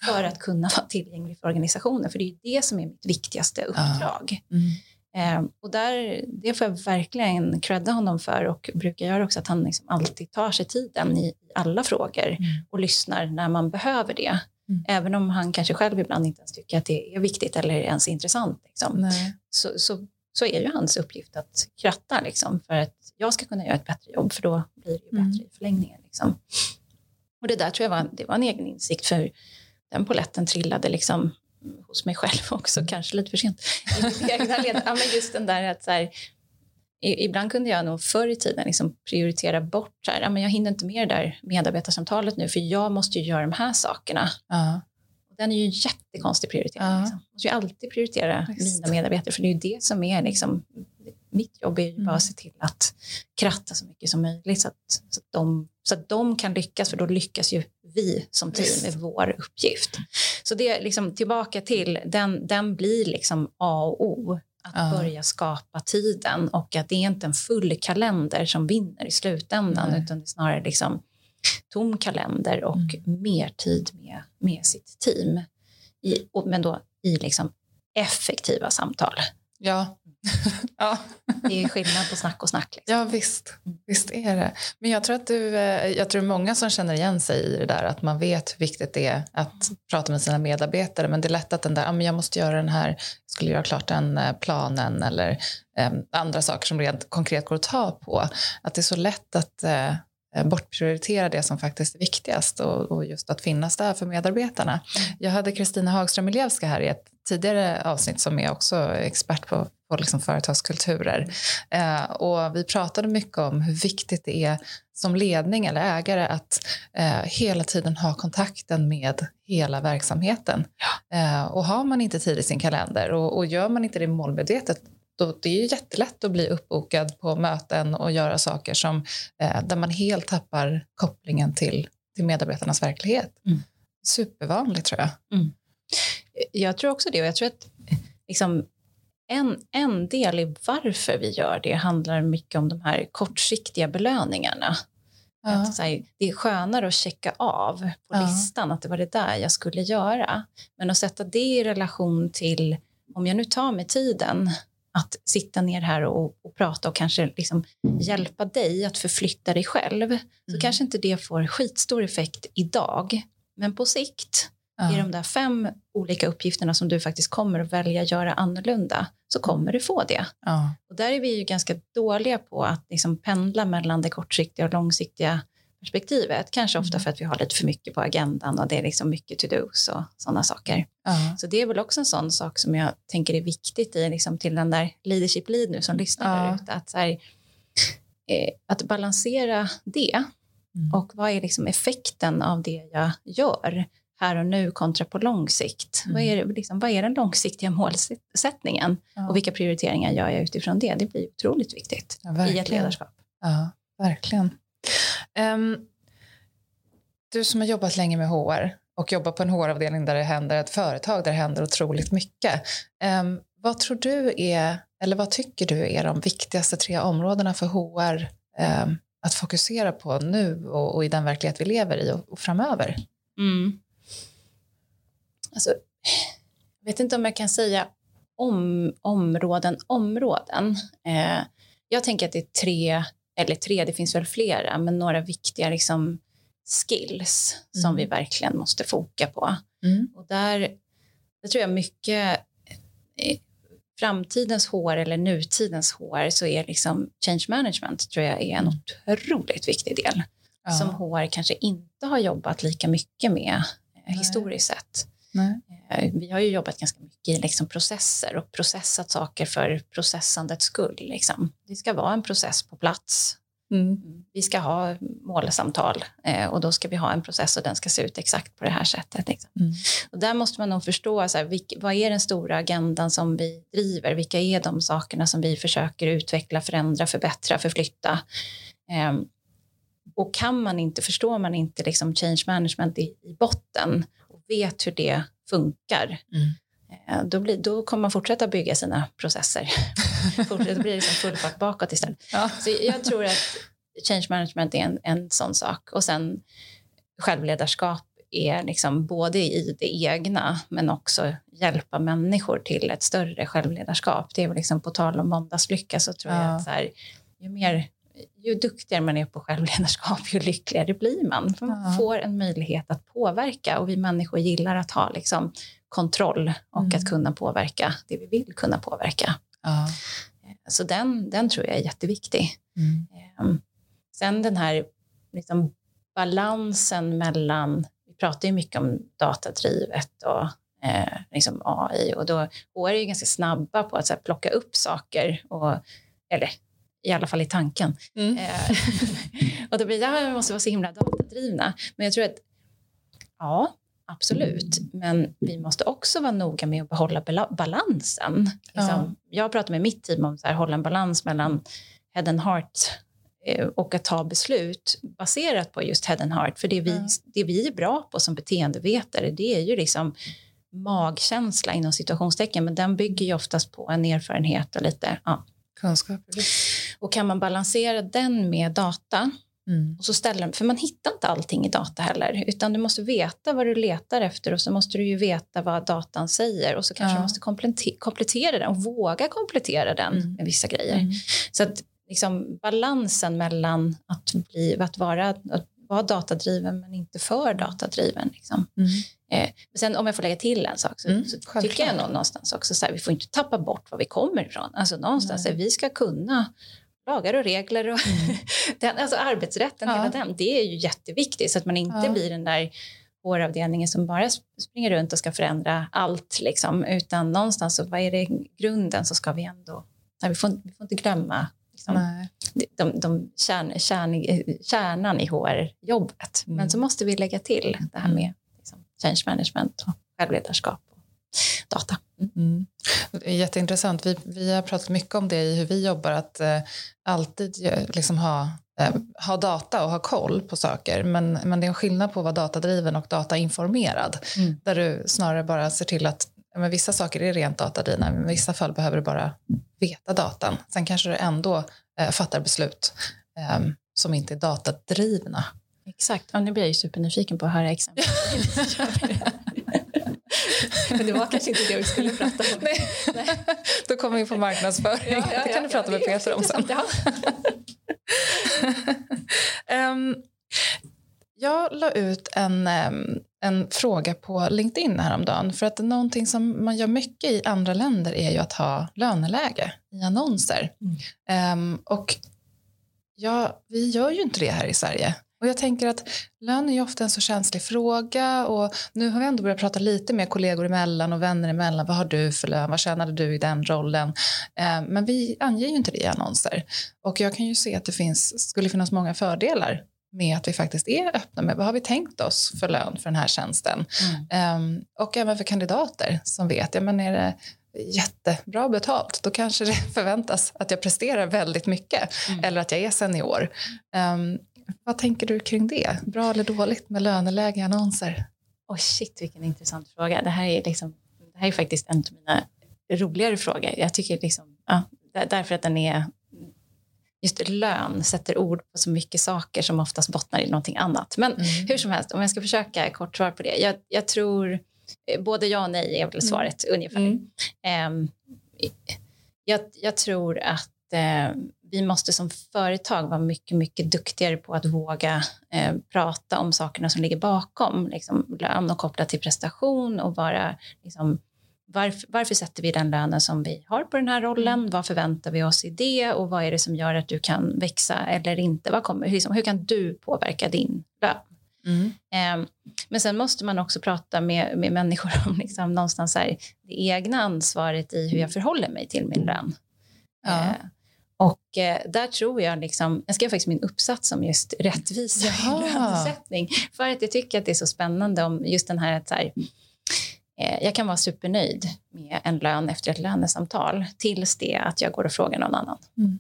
för att kunna vara tillgänglig för organisationen, för det är det som är mitt viktigaste uppdrag. Ja. Mm. Eh, och där, det får jag verkligen credda honom för och brukar göra också att han liksom alltid tar sig tiden i, alla frågor mm. och lyssnar när man behöver det. Mm. Även om han kanske själv ibland inte ens tycker att det är viktigt eller ens intressant. Liksom. Så, så, så är ju hans uppgift att kratta liksom, för att jag ska kunna göra ett bättre jobb för då blir det ju mm. bättre i förlängningen. Liksom. Och det där tror jag var, det var en egen insikt för den poletten trillade liksom hos mig själv också, mm. kanske lite för sent. Ja, men just den där att så här, Ibland kunde jag nog förr i tiden liksom prioritera bort, så här, ja, men jag hinner inte med det där medarbetarsamtalet nu för jag måste ju göra de här sakerna. Uh. Den är ju en jättekonstig prioritering. Uh. Liksom. Jag måste ju alltid prioritera Just. mina medarbetare för det är ju det som är liksom, mitt jobb är ju mm. bara att se till att kratta så mycket som möjligt så att, så att, de, så att de kan lyckas för då lyckas ju vi som team med vår uppgift. Så det är liksom tillbaka till den, den blir liksom A och O att ja. börja skapa tiden och att det är inte en full kalender som vinner i slutändan Nej. utan det är snarare liksom tom kalender och mm. mer tid med, med sitt team. I, och, men då i liksom effektiva samtal. Ja. ja. Det är skillnad på snack och snack. Liksom. Ja visst, visst är det. Men jag tror att du, eh, jag tror många som känner igen sig i det där att man vet hur viktigt det är att prata med sina medarbetare men det är lätt att den där, ah, men jag måste göra den här, jag skulle göra klart den eh, planen eller eh, andra saker som rent konkret går att ta på. Att det är så lätt att eh, bortprioritera det som faktiskt är viktigast och, och, just att finnas där för medarbetarna. Mm. Jag hade Kristina Hagström Milevska här i ett tidigare avsnitt som är också expert på, på liksom företagskulturer. Eh, och vi pratade mycket om hur viktigt det är som ledning eller ägare att eh, hela tiden ha kontakten med hela verksamheten. Ja. Eh, och har man inte tid i sin kalender och, och gör man inte det målmedvetet då det är jättelätt att bli uppbokad på möten och göra saker som, eh, där man helt tappar kopplingen till, till medarbetarnas verklighet. Mm. Supervanligt tror jag. Mm. Jag tror också det och jag tror att liksom, en, en del i varför vi gör det handlar mycket om de här kortsiktiga belöningarna. Ja. Att, så här, det är skönare att checka av på Ja. listan att det var det där jag skulle göra. Men att sätta det i relation till om jag nu tar mig tiden att sitta ner här och, och prata och kanske liksom hjälpa dig att förflytta dig själv så Mm. kanske inte det får skitstor effekt idag. Men på sikt Ja. i de där fem olika uppgifterna som du faktiskt kommer att välja göra annorlunda så kommer du få det. Ja. Och där är vi ju ganska dåliga på att liksom pendla mellan det kortsiktiga och långsiktiga perspektivet. Kanske ofta Mm. för att vi har lite för mycket på agendan och det är liksom mycket to-dos och sådana saker. Ja. Så det är väl också en sån sak som jag tänker är viktigt i, liksom, till den där leadership lead nu som lyssnar Ja. där ute. Att, här, eh, att balansera det Mm. och vad är liksom effekten av det jag gör här och nu kontra på lång sikt? Mm. Vad, är, liksom, vad är den långsiktiga målsättningen? Ja. Och vilka prioriteringar gör jag utifrån det? Det blir otroligt viktigt Ja, i ett ledarskap. Ja, verkligen. Ehm, du som har jobbat länge med HR och jobbar på en HR-avdelning där det händer ett företag där det händer otroligt mycket. Ehm, vad tror du är, eller vad tycker du är de viktigaste tre områdena för HR ehm, att fokusera på nu och, och i den verklighet vi lever i och, och framöver? Mm. Alltså, jag vet inte om jag kan säga om, områden, områden. Eh, jag tänker att det är tre, eller tre, det finns väl flera, men några viktiga liksom, skills som Mm. vi verkligen måste foka på. Mm. Och där, där tror jag mycket eh, framtidens HR eller nutidens HR så är liksom change management tror jag är en Mm. otroligt viktig del Ja. som HR kanske inte har jobbat lika mycket med eh, Nej. historiskt sett. Nej. Eh, Vi har ju jobbat ganska mycket i liksom processer och processat saker för processandets skull. Liksom. Det ska vara en process på plats. Mm. Vi ska ha målsamtal eh, och då ska vi ha en process och den ska se ut exakt på det här sättet. Liksom. Mm. Och där måste man nog förstå så här, vad är den stora agendan som vi driver? Vilka är de sakerna som vi försöker utveckla, förändra, förbättra, förflytta? Ehm, och kan man inte, förstår man inte liksom change management i, i botten vet hur det funkar, Mm. eh, då, blir, då kommer man fortsätta bygga sina processer. Då blir det liksom full fart bakåt istället. Ja. Så jag tror att change management är en, en sån sak. Och sen självledarskap är liksom både i det egna men också hjälpa människor till ett större självledarskap. Det är liksom på tal om måndagslycka så tror jag Ja. att så här, ju, mer, ju duktigare man är på självledarskap ju lyckligare blir man. För man Ja. får en möjlighet att påverka och vi människor gillar att ha liksom kontroll och Mm. att kunna påverka det vi vill kunna påverka. Ja. Så den, den tror jag är jätteviktig. Mm. Ehm, Sen den här liksom balansen mellan, vi pratar ju mycket om datadrivet och eh, liksom AI och då HR är ju ganska snabba på att här, plocka upp saker, och, eller i alla fall i tanken. Mm. Eh, och då blir det, ja, vi måste vara så himla datadrivna. Men jag tror att, ja, absolut. Men vi måste också vara noga med att behålla bala- balansen. Liksom, Jag pratar med mitt team om att hålla en balans mellan head and heart eh, och att ta beslut baserat på just head and heart. För det vi, Ja. det vi är bra på som beteendevetare, det är ju liksom magkänsla inom situationstecken, men den bygger ju oftast på en erfarenhet och lite, ja. Kunskaper. Och kan man balansera den med data, Mm. och så ställer, för man hittar inte allting i data heller, utan du måste veta vad du letar efter och så måste du ju veta vad datan säger och så kanske Ja. du måste komplette- komplettera den och våga komplettera den Mm. med vissa grejer. Mm. Så att liksom, balansen mellan att, bli, att, vara, att vara datadriven men inte för datadriven. Liksom. Mm. Eh, men sen om jag får lägga till en sak så, Mm, så tycker jag nog någonstans också så här, vi får inte tappa bort var vi kommer ifrån. Alltså någonstans, här, vi ska kunna lagar och regler och den, alltså arbetsrätten, Mm. Ja. hela den, det är ju jätteviktigt så att man inte Ja. blir den där HR-avdelningen som bara sp- springer runt och ska förändra allt liksom, utan någonstans så vad är det grunden så ska vi ändå, nej, vi, får, vi får inte glömma liksom, Nej. de, de kärn, kärn, kärnan i HR-jobbet. Mm. Men så måste vi lägga till det här med liksom, change management och självledarskap data. Mm. Jätteintressant. Vi, vi har pratat mycket om det i hur vi jobbar, att eh, alltid eh, liksom ha, eh, ha data och ha koll på saker. Men, men det är en skillnad på att vara datadriven och datainformerad. Mm. Där du snarare bara ser till att men vissa saker är rent datadrivna, men i vissa fall behöver du bara veta datan. Sen kanske du ändå eh, fattar beslut eh, som inte är datadrivna. Exakt. Ja, nu blir jag ju supernyfiken på att höra exempel. Men det var kanske inte det vi skulle prata om. Nej. Nej. Då kommer vi på marknadsföring. Ja, ja, det kan du prata med Peter om sen. um, jag la ut en, en fråga på LinkedIn häromdagen. För att någonting som man gör mycket i andra länder är ju att ha löneläge i annonser. Mm. Um, och ja, vi gör ju inte det här i Sverige. Och jag tänker att lön är ju ofta en så känslig fråga och nu har vi ändå börjat prata lite med kollegor emellan och vänner emellan. Vad har du för lön? Vad tjänade du i den rollen? Eh, men vi anger ju inte det i annonser. Och jag kan ju se att det finns, skulle finnas många fördelar med att vi faktiskt är öppna med vad har vi tänkt oss för lön för den här tjänsten. Mm. Eh, och även för kandidater som vet, ja men är det jättebra betalt, då kanske det förväntas att jag presterar väldigt mycket mm. eller att jag är senior. Um, vad tänker du kring det? Bra eller dåligt med löneläge i annonser? Oh shit, vilken intressant fråga. Det här är, liksom, det här är faktiskt en av mina roligare frågor. Jag tycker liksom, ja, därför att den är just lön sätter ord på så mycket saker som oftast bottnar i någonting annat. Men mm. hur som helst, om jag ska försöka kort svar på det. Jag, jag tror, eh, både ja och nej är väl mm. svaret mm. ungefär. Mm. Um, jag, jag, tror att uh, vi måste som företag vara mycket, mycket duktigare på att våga eh, prata om sakerna som ligger bakom liksom, lön och kopplat till prestation och vara liksom, varför, varför, sätter vi den lönen som vi har på den här rollen? Mm. Vad förväntar vi oss i det och vad är det som gör att du kan växa eller inte? Vad kommer, liksom, hur kan du påverka din lön? Mm. Eh, men sen måste man också prata med, med människor om liksom, någonstans här, det egna ansvaret i hur jag förhåller mig till min lön. Ja. Eh, och eh, där tror jag, liksom, jag skrev faktiskt min uppsats om just rättvisa i lönesättning. För att jag tycker att det är så spännande om just den här att så här, eh, jag kan vara supernöjd med en lön efter ett lönesamtal tills det att jag går och frågar någon annan. Mm.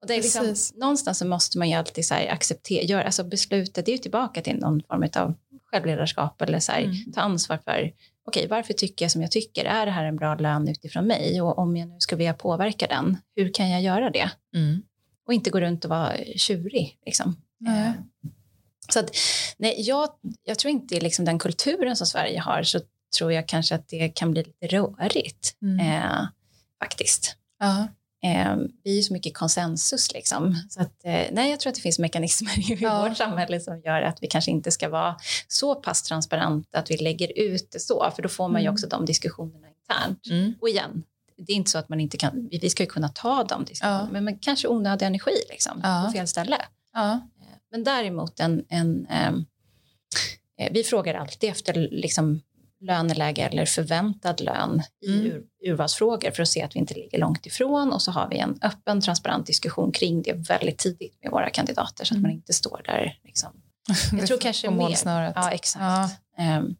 Och det är liksom, någonstans så måste man ju alltid så acceptera, gör, alltså beslutet, är ju tillbaka till någon form av självledarskap eller så här, mm. ta ansvar för okej, varför tycker jag som jag tycker? Är det här en bra lön utifrån mig? Och om jag nu ska vilja påverka den, hur kan jag göra det? Mm. Och inte gå runt och vara tjurig. Liksom. Mm. Så att, nej, jag, jag tror inte liksom den kulturen som Sverige har så tror jag kanske att det kan bli lite rörigt. Mm. Eh, faktiskt. -huh. Eh, vi är så mycket konsensus. Liksom. Så att, eh, nej, jag tror att det finns mekanismer i ja. vårt samhälle som gör att vi kanske inte ska vara så pass transparenta att vi lägger ut det så, för då får man mm. ju också de diskussionerna internt. Mm. Och igen, det är inte så att man inte kan, vi ska ju kunna ta de diskussionerna, ja. men, men kanske onödig energi liksom, ja. på fel ställe. Ja. Eh, men däremot en, en ehm, eh, vi frågar alltid efter liksom, löneläge eller förväntad lön i mm. ur, urvalsfrågor för att se att vi inte ligger långt ifrån och så har vi en öppen transparent diskussion kring det väldigt tidigt med våra kandidater så att man mm. inte står där liksom. Jag tror kanske mer, ja, exakt. Ja. Um,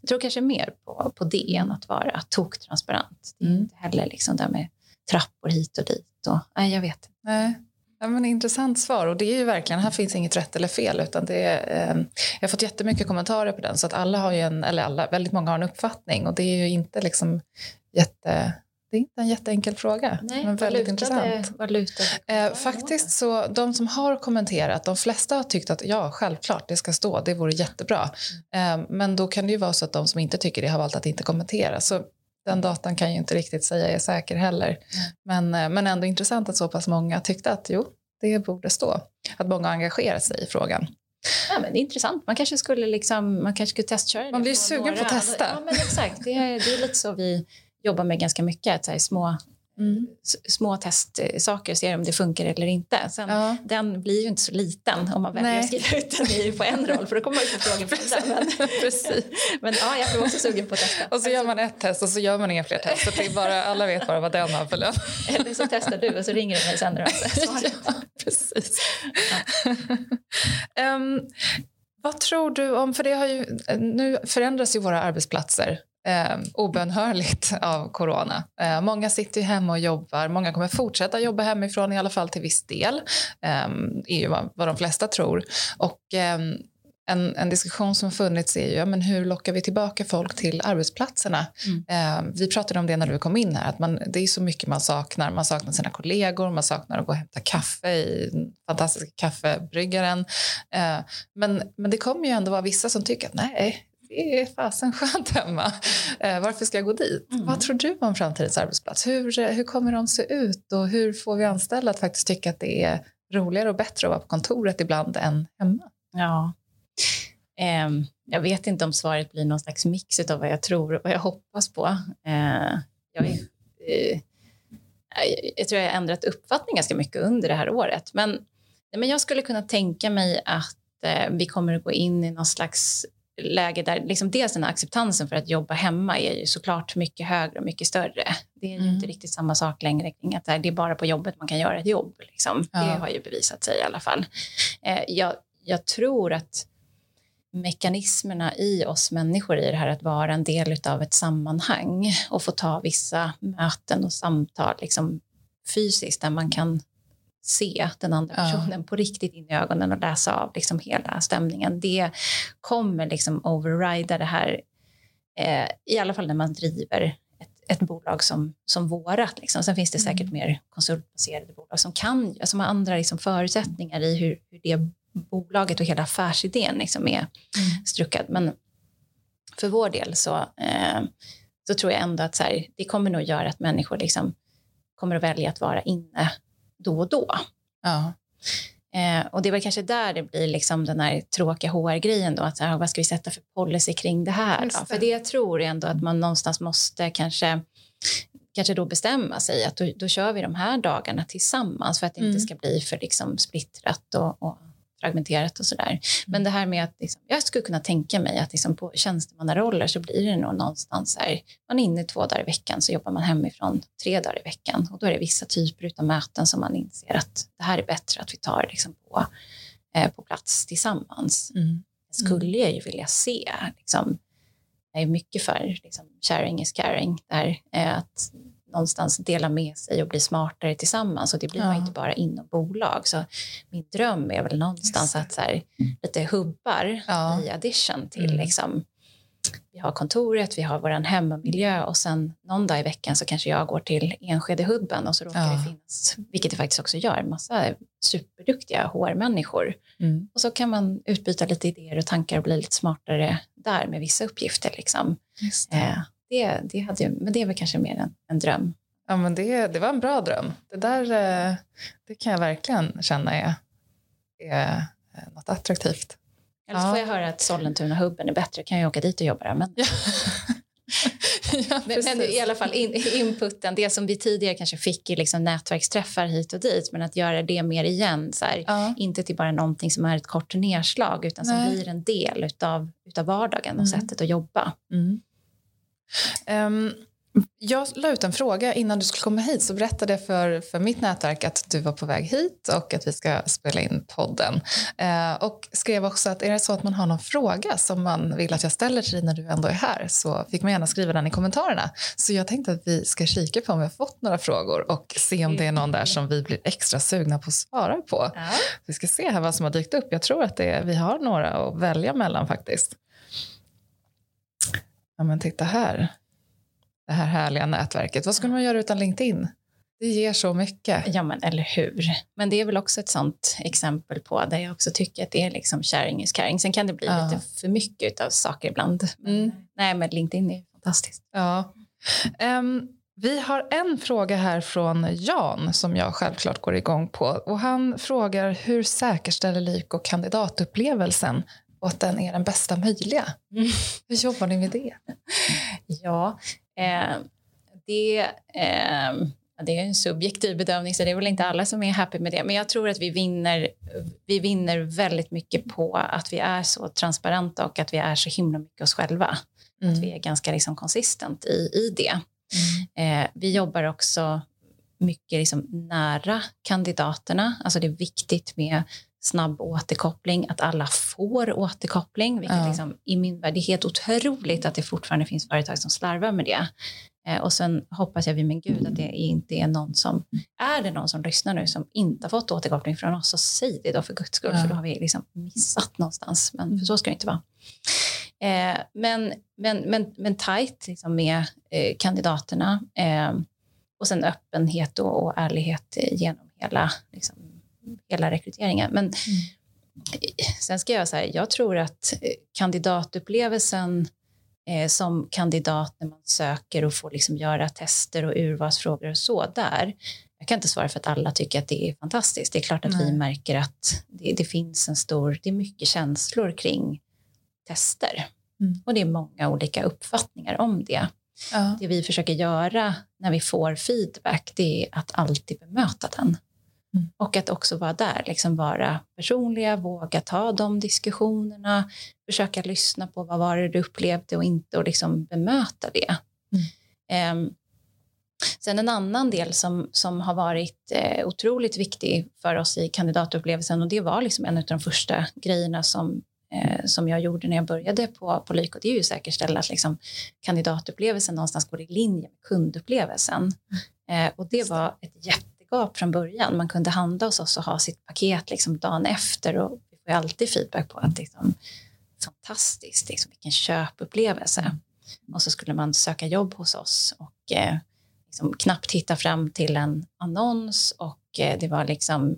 jag tror kanske mer på, på det än att vara toktransparent. Det är mm. inte heller liksom där med trappor hit och dit. Och, nej, jag vet Nej. Ja, men intressant svar. Och det är ju verkligen, här finns inget rätt eller fel. Utan det är, eh, jag har fått jättemycket kommentarer på den. Så att alla har ju en, eller alla, väldigt många har en uppfattning. Och det är ju inte liksom jätte... Det är inte en jätteenkel fråga, Nej, men väldigt intressant. Eh, Faktiskt så, de som har kommenterat, de flesta har tyckt att ja, självklart, det ska stå, det vore jättebra. Eh, men då kan det ju vara så att de som inte tycker det har valt att inte kommentera. Så den datan kan ju inte riktigt säga är säker heller. Men, eh, men ändå intressant att så pass många tyckte att jo, det borde stå. Att många engagerar sig i frågan. Ja, men det är intressant. Man kanske skulle, liksom, man kanske skulle testköra Man blir sugen på att testa. Ja, men exakt. Det är, det är lite så vi jobbar med ganska mycket. Att, här, små Mm. små testsaker och ser om det funkar eller inte. Sen, ja. Den blir ju inte så liten om man väljer att skriva ut den på en roll för då kommer man ju få frågor från den. Men, Precis. men ja, jag är också sugen på att testa. Och så gör man ett test och så gör man inga fler test. Så det är bara, alla vet bara vad den har för lön. Eller så testar du och så ringer du mig sen när du ja, precis. Ja. um, vad tror du om, för det har ju, nu förändras ju våra arbetsplatser eh, obönhörligt av corona. Eh, många sitter hemma och jobbar. Många kommer fortsätta jobba hemifrån i alla fall till viss del. Eh, är ju vad, vad de flesta tror. Och eh, en, en diskussion som funnits är ju ja, men hur lockar vi tillbaka folk till arbetsplatserna. Mm. Eh, vi pratade om det när du kom in här, att man, det är så mycket man saknar. Man saknar sina kollegor, man saknar att gå och hämta kaffe i fantastiska kaffebryggaren. Eh, men, men det kommer ju ändå vara vissa som tycker att nej, det är fasen skönt hemma. Eh, varför ska jag gå dit? Mm. Vad tror du om framtidens arbetsplats? Hur, hur kommer de se ut och hur får vi anställda att faktiskt tycka att det är roligare och bättre att vara på kontoret ibland än hemma? Ja. Eh, jag vet inte om svaret blir någon slags mix av vad jag tror och vad jag hoppas på. Eh, jag, är, eh, jag tror jag har ändrat uppfattning ganska mycket under det här året. Men, men jag skulle kunna tänka mig att eh, vi kommer att gå in i någon slags läge där liksom dels den här acceptansen för att jobba hemma är ju såklart mycket högre och mycket större. Det är ju mm. inte riktigt samma sak längre kring att det är bara på jobbet man kan göra ett jobb. Liksom. Ja. Det har ju bevisat sig i alla fall. Eh, jag, jag, tror att mekanismerna i oss människor i det här att vara en del av ett sammanhang och få ta vissa möten och samtal liksom fysiskt där man kan se den andra personen på riktigt in i ögonen och läsa av liksom hela stämningen. Det kommer liksom overrida det här, eh, i alla fall när man driver ett, ett bolag som, som vårat. Liksom. Sen finns det säkert mm. mer konsultbaserade bolag som, kan, som har andra liksom förutsättningar i hur, hur det bolaget och hela affärsidén liksom är mm. struckad. Men för vår del så, eh, så tror jag ändå att så här, det kommer nog göra att människor liksom kommer att välja att vara inne då och då. Ja. Eh, och det väl kanske där det blir liksom den här tråkiga HR-grejen då, att ah, vad ska vi sätta för policy kring det här? Det. För det jag tror ändå att man någonstans måste kanske kanske då bestämma sig att då, då kör vi de här dagarna tillsammans för att det mm. inte ska bli för liksom splittrat och, och fragmenterat och sådär. Mm. Men det här med att liksom, jag skulle kunna tänka mig att liksom på tjänstemannaroller så blir det nog någonstans här, man är inne två dagar i veckan så jobbar man hemifrån tre dagar i veckan och då är det vissa typer av möten som man inser att det här är bättre att vi tar liksom på, eh, på plats tillsammans. Mm. skulle jag ju vilja se, liksom, jag är mycket för liksom, sharing is caring, där, eh, att någonstans dela med sig och bli smartare tillsammans. Och det blir ja. man inte bara inom bolag. Så min dröm är väl någonstans att så här, lite hubbar ja. i addition till mm. liksom, vi har kontoret, vi har vår hemmamiljö och sen någon dag i veckan så kanske jag går till Enskede-hubben och så råkar ja. det finnas, vilket det faktiskt också gör, massa superduktiga HR-människor. Mm. Och så kan man utbyta lite idéer och tankar och bli lite smartare där med vissa uppgifter. Liksom. Eh, det, det, hade jag, men det väl kanske mer en, en dröm. Ja, men det, det var en bra dröm. Det där eh, det kan jag verkligen känna är, är något attraktivt. Eller så ja. får jag höra att Sollentuna-hubben är bättre. kan jag åka dit och jobba där. Men... Ja. ja, men, men, i alla fall in, inputen, det som vi tidigare kanske fick i liksom nätverksträffar hit och dit, men att göra det mer igen. Så här, ja. Inte till bara någonting som är ett kort nedslag utan som Nej. blir en del utav, utav vardagen och mm. sättet att jobba. Mm. Um, jag la ut en fråga innan du skulle komma hit så berättade för, för mitt nätverk att du var på väg hit och att vi ska spela in podden. Eh, och skrev också att är det så att man har någon fråga som man vill att jag ställer till dig när du ändå är här så fick man gärna skriva den i kommentarerna. Så jag tänkte att vi ska kika på om vi har fått några frågor och se om det är någon där som vi blir extra sugna på att svara på. Ja. Vi ska se här vad som har dykt upp. Jag tror att det, vi har några att välja mellan faktiskt. Ja men titta här det här härliga nätverket. Vad skulle man göra utan LinkedIn? Det ger så mycket. Ja, men eller hur. Men det är väl också ett sånt exempel på där jag också tycker att det är liksom sharing is caring. Sen kan det bli ja. lite för mycket av saker ibland. Mm. Nej, men LinkedIn är fantastiskt. Ja. Um, vi har en fråga här från Jan som jag självklart går igång på. Och han frågar hur säkerställer Lyko kandidatupplevelsen och att den är den bästa möjliga? Mm. Hur jobbar ni med det? Ja, Eh, det, eh, det är en subjektiv bedömning så det är väl inte alla som är happy med det. Men jag tror att vi vinner, vi vinner väldigt mycket på att vi är så transparenta och att vi är så himla mycket oss själva. Mm. Att vi är ganska liksom konsistent i, i det. Mm. Eh, vi jobbar också mycket liksom nära kandidaterna. Alltså det är viktigt med snabb återkoppling, att alla får återkoppling. Vilket ja. liksom, I min värld är helt otroligt att det fortfarande finns företag som slarvar med det. Eh, och sen hoppas jag vid min gud att det inte är någon som, är det någon som lyssnar nu som inte har fått återkoppling från oss, så säg det då för guds skull, ja. för då har vi liksom missat någonstans. Men mm. så ska det inte vara. Eh, men, men, men, men tajt liksom med eh, kandidaterna eh, och sen öppenhet och, och ärlighet genom hela, liksom, hela rekryteringen. Men mm. sen ska jag säga, jag tror att eh, kandidatupplevelsen eh, som kandidat när man söker och får liksom göra tester och urvalsfrågor och så där. Jag kan inte svara för att alla tycker att det är fantastiskt. Det är klart att Nej. vi märker att det, det, finns en stor, det är mycket känslor kring tester. Mm. Och det är många olika uppfattningar om det. Ja. Det vi försöker göra när vi får feedback det är att alltid bemöta den. Mm. Och att också vara där, liksom vara personliga, våga ta de diskussionerna, försöka lyssna på vad var det du upplevde och inte och liksom bemöta det. Mm. Um, sen en annan del som, som har varit eh, otroligt viktig för oss i kandidatupplevelsen och det var liksom en av de första grejerna som eh, som jag gjorde när jag började på, på Lyko, det är ju att säkerställa att liksom, kandidatupplevelsen någonstans går i linje med kundupplevelsen. Mm. Eh, och det var ett jättegap från början. Man kunde handla hos oss och ha sitt paket liksom, dagen efter och vi får alltid feedback på att liksom, fantastiskt, liksom, vilken köpupplevelse. Och så skulle man söka jobb hos oss och eh, liksom knappt hitta fram till en annons och eh, det var liksom